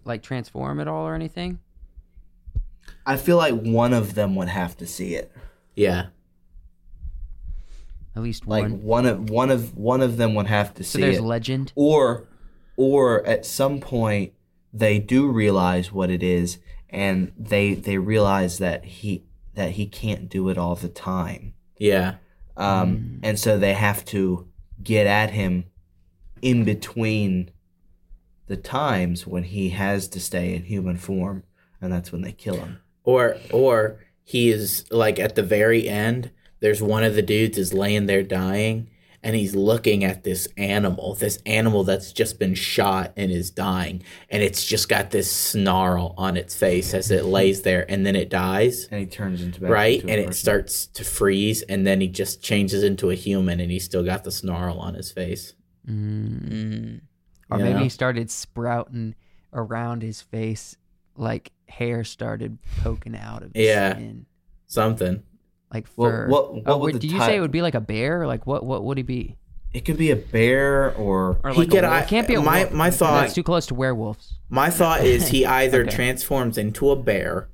like transform at all or anything? I feel like one of them would have to see it. yeah At least Like one. one of one of one of them would have to see. It. So there's it. legend. or or at some point they do realize what it is and they they realize that he that he can't do it all the time yeah um and so they have to get at him in between the times when he has to stay in human form and that's when they kill him or or he is like at the very end there's one of the dudes is laying there dying and he's looking at this animal this animal that's just been shot and is dying and it's just got this snarl on its face as it lays there and then it dies and he turns into back right into a and it person. starts to freeze and then he just changes into a human and he's still got the snarl on his face Mm. Or You maybe know? he started sprouting around his face, like hair started poking out of his Yeah. skin, something like Well, fur. what- what oh, would wait, did you type- say it would be like a bear? Like what? What would he be? it could be a bear or Or he like a could. I, It can't be a my wolf. my thought That's too close to werewolves. My thought is he *laughs* either Okay. transforms into a bear,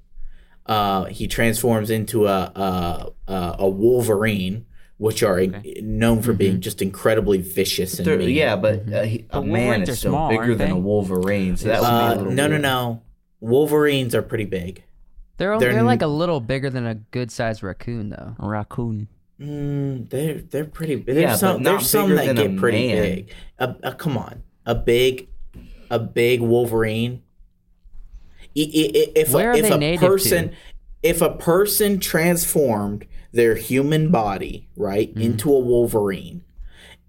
uh, he transforms into a a, a, a wolverine, which are known for being just incredibly vicious and mean. yeah, but uh, he, a man is are still small, bigger than a wolverine, so that would be a Uh, little no, no, no. Wolverines are pretty big. They're They're they're, like a little bigger than a good sized raccoon though. A raccoon. Mm, they're they're pretty big. Yeah, There's some but not there's some that get pretty man. big. Uh, uh, come on, a big a big Wolverine. If Where a, are if they a native person to? if a person transformed their human body right Mm-hmm. into a Wolverine,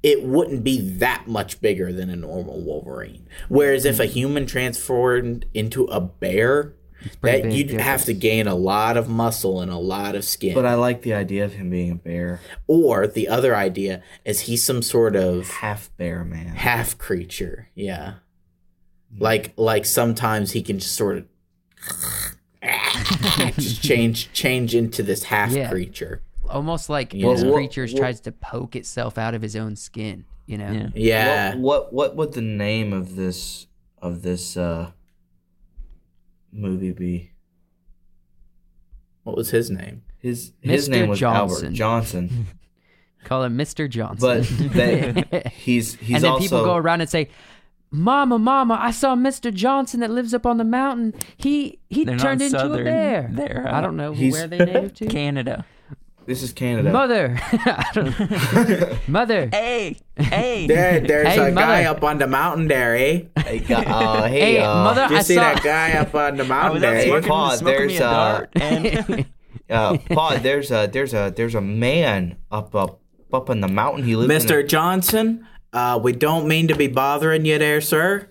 it wouldn't be that much bigger than a normal Wolverine. Whereas if a human transformed into a bear, that big you'd have to gain a lot of muscle and a lot of skin. But I like the idea of him being a bear, Or the other idea is he's some sort of half bear man. half creature. Yeah. Like like sometimes he can just sort of *laughs* just change change into this half Yeah. creature. Almost like Yeah. this Well, what- creature what- tries to poke itself out of his own skin. You know. Yeah. Yeah. What, what what would the name of this of this uh movie be? What was his name? His his Mr. name was Johnson. Albert Johnson, *laughs* Call him Mr. Johnson. but they, *laughs* he's he's and then also people go around and say, "Mama, Mama, I saw Mr. Johnson that lives up on the mountain. He he turned into a bear." They're, uh, I don't know he's- where they native to. *laughs* Canada. This is Canada. Mother, *laughs* I don't- *laughs* mother. Hey, hey. There, there's Hey, a guy up on the mountain there, eh? Hey, gu- uh, *laughs* hey, Hey, uh, mother, You I see saw. that guy up on the I mountain was there? out eh? Hey, smoking, Paul, smoking me there's, a uh, dart, and uh, Paul, there's a there's a there's a man up up up on the mountain. He lives in Mr. a- Johnson, uh, we don't mean to be bothering you there, sir.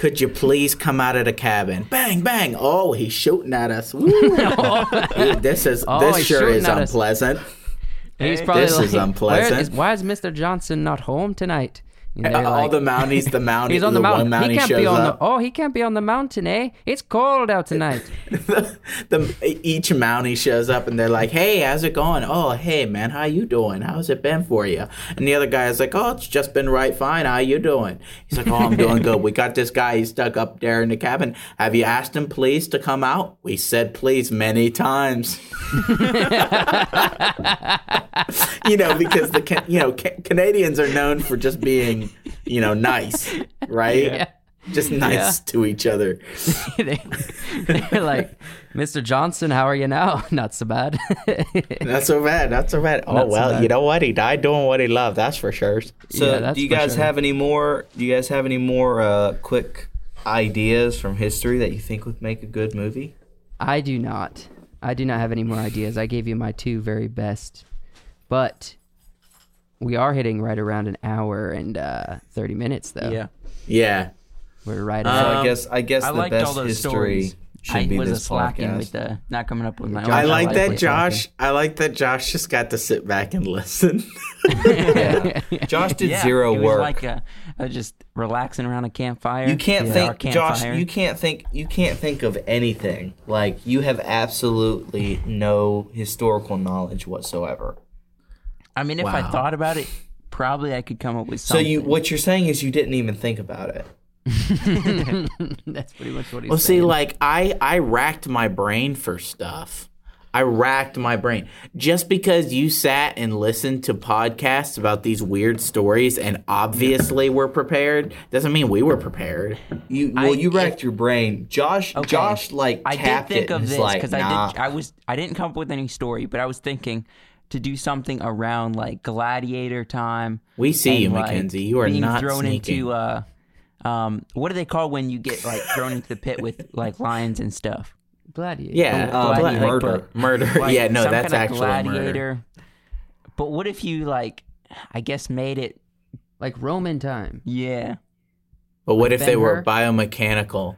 Could you please come out of the cabin? Bang, bang. Oh, he's shooting at us. *laughs* This is Oh, this sure is unpleasant. He's probably This like, is unpleasant. Where is, why is Mr. Johnson not home tonight? They're All like, the mounties, the *laughs* mountie, He's on the, the mountain. one mountie He can't shows be on up. the. Oh, he can't be on the mountain, eh? It's cold out tonight. *laughs* the, each mountie shows up and they're like, "Hey, how's it going? Oh, hey man, how you doing? How's it been for you?" And the other guy is like, "Oh, it's just been right fine. How you doing?" He's like, "Oh, I'm doing good. We got this guy. He's stuck up there in the cabin. Have you asked him please to come out?" We said please many times. *laughs* you know, because the you know Ca- Canadians are known for just being *laughs* you know, nice, right? Yeah. Just nice to each other. *laughs* they, they're like, Mr. Johnson, how are you now? *laughs* Not so bad. Not so bad. Not so bad. Oh Not so well, bad. you know what? He died doing what he loved. That's for sure. So, Yeah, do you guys sure. have any more? Do you guys have any more uh, quick ideas from history that you think would make a good movie? I do not. I do not have any more ideas. I gave you my two very best. But we are hitting right around an hour and uh, 30 minutes, though. Yeah. Yeah. We're right So I Um, guess I guess I the liked best all those history stories. should I be was this slacking podcast. with the not coming up with my Josh, I own. like like that what Josh. I like that Josh just got to sit back and listen. *laughs* yeah. Josh did Yeah, zero it was work. like a, a just relaxing around a campfire. you can't Yeah. Think, Josh. You can't think. You can't think of anything. Like you have absolutely no historical knowledge whatsoever. I mean, if I thought about it, probably I could come up with something. So you, what you're saying is you didn't even think about it. *laughs* That's pretty much what he's Well, see, like I I racked my brain for stuff. I racked my brain just because you sat and listened to podcasts about these weird stories and obviously were prepared doesn't mean we were prepared. You well, I- you racked your brain. Josh, Okay. Josh, like I did think it of this like, because nah. I did. I was. I didn't come up with any story, but I was thinking to do something around like gladiator time. We see and, you, like, Mackenzie. You are being not thrown sneaking. into uh, um, what do they call when you get like thrown into the pit with like lions and stuff? Gladiator. yeah, Um, gla- gladiator, murder, murder. *laughs* Like, yeah, no, that's kind of actually murder. gladiator. But what if you like, I guess made it? Like Roman time. Yeah, But what if they were biomechanical?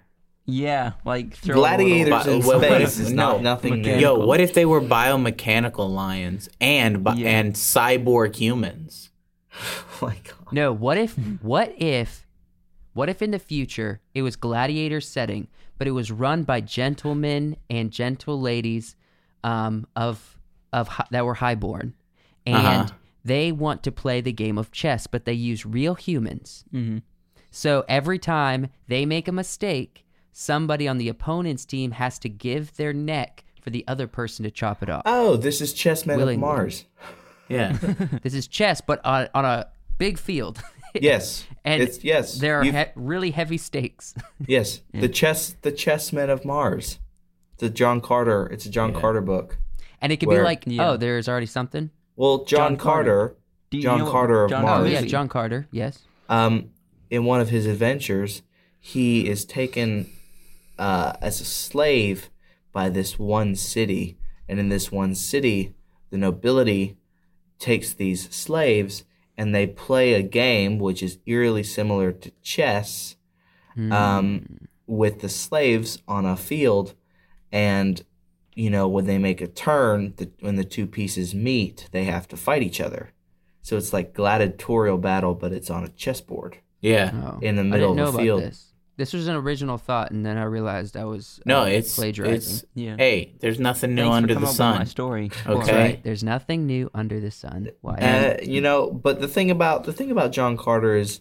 Yeah, like throw Gladiators Bi- in what- what space if- is no, not nothing new. mechanical. Yo, what if they were biomechanical lions and bi- Yeah. and cyborg humans? *laughs* Oh my God. No, what if what if what if in the future it was gladiator setting, but it was run by gentlemen and gentle ladies um, of of that were highborn, and Uh-huh. they want to play the game of chess, but they use real humans. Mm-hmm. So every time they make a mistake, somebody on the opponent's team has to give their neck for the other person to chop it off. Oh, this is Chessmen Willingly. of Mars. Yeah. *laughs* this is chess, but on, on a big field. *laughs* Yes, and it's yes. there are he- really heavy stakes. *laughs* yes, the chess, the Chessmen of Mars. The John Carter. It's a John Carter book. And it could Where- be like, Yeah. oh, there's already something. Well, John, John Carter. Carter, John know Carter of John Oh, Mars. Carter yeah. John Carter. Yes. um, in one of his adventures, he is taken uh, as a slave by this one city, and in this one city, the nobility takes these slaves and they play a game which is eerily similar to chess um, with the slaves on a field, and you know when they make a turn, the, when the two pieces meet, they have to fight each other. So it's like gladiatorial battle, but it's on a chessboard Yeah. Oh, in the I middle didn't know of a about field. this. This was an original thought, and then I realized I was No, uh, it's plagiarizing. it's Yeah. Hey, there's nothing new Thanks under for the sun. up with my story. Okay. Right. There's nothing new under the sun. Why? Uh, you know, but the thing about the thing about John Carter is,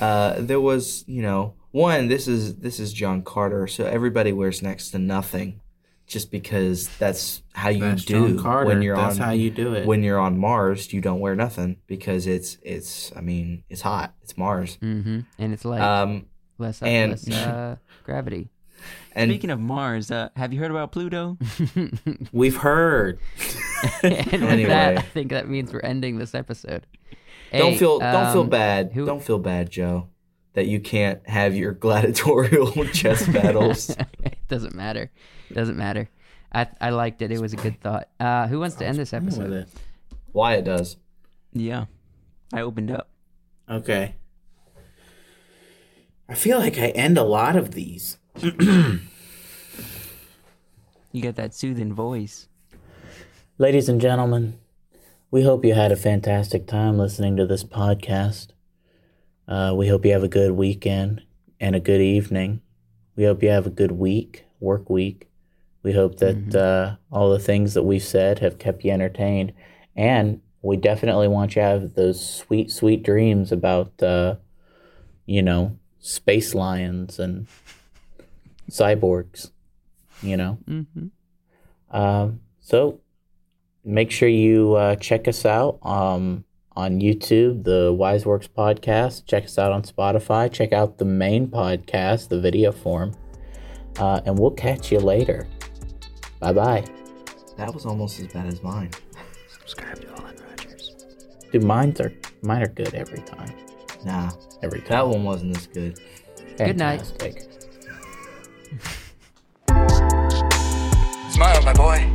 uh, there was you know one. This is this is John Carter, so everybody wears next to nothing, just because that's how you That's do John Carter. when you're That's on how you do it. when you're on Mars. You don't wear nothing because it's it's I mean it's hot. It's Mars. mm-hmm. And it's like Um, less, and- less uh, *laughs* gravity. and Speaking of Mars, uh, have you heard about Pluto? *laughs* We've heard. and Anyway. that, I think that means we're ending this episode. don't Hey, feel don't feel um, bad. who- Don't feel bad, Joe, that you can't have your *laughs* gladiatorial chess battles. it doesn't matter. It doesn't matter. I I liked it. It was a good thought. Uh, who wants to end this episode? Why it. Does. yeah, I opened up. Okay. I feel like I end a lot of these. *clears throat* You got that soothing voice. Ladies and gentlemen, we hope you had a fantastic time listening to this podcast. Uh, we hope you have a good weekend and a good evening. We hope you have a good week, work week. We hope that uh, all the things that we've said have kept you entertained. And we definitely want you to have those sweet, sweet dreams about, uh, you know, space lions and cyborgs, you know. Mm-hmm. Um, so make sure you uh, check us out um, on YouTube, the Wise Works podcast. Check us out on Spotify. Check out the main podcast, the video form. Uh, and we'll catch you later. Bye bye. That was almost as bad as mine. Subscribe to Alan Rogers. Dude, mine's are mine are good every time. Nah, Every time. that one wasn't as good. Good night. Smile, my boy.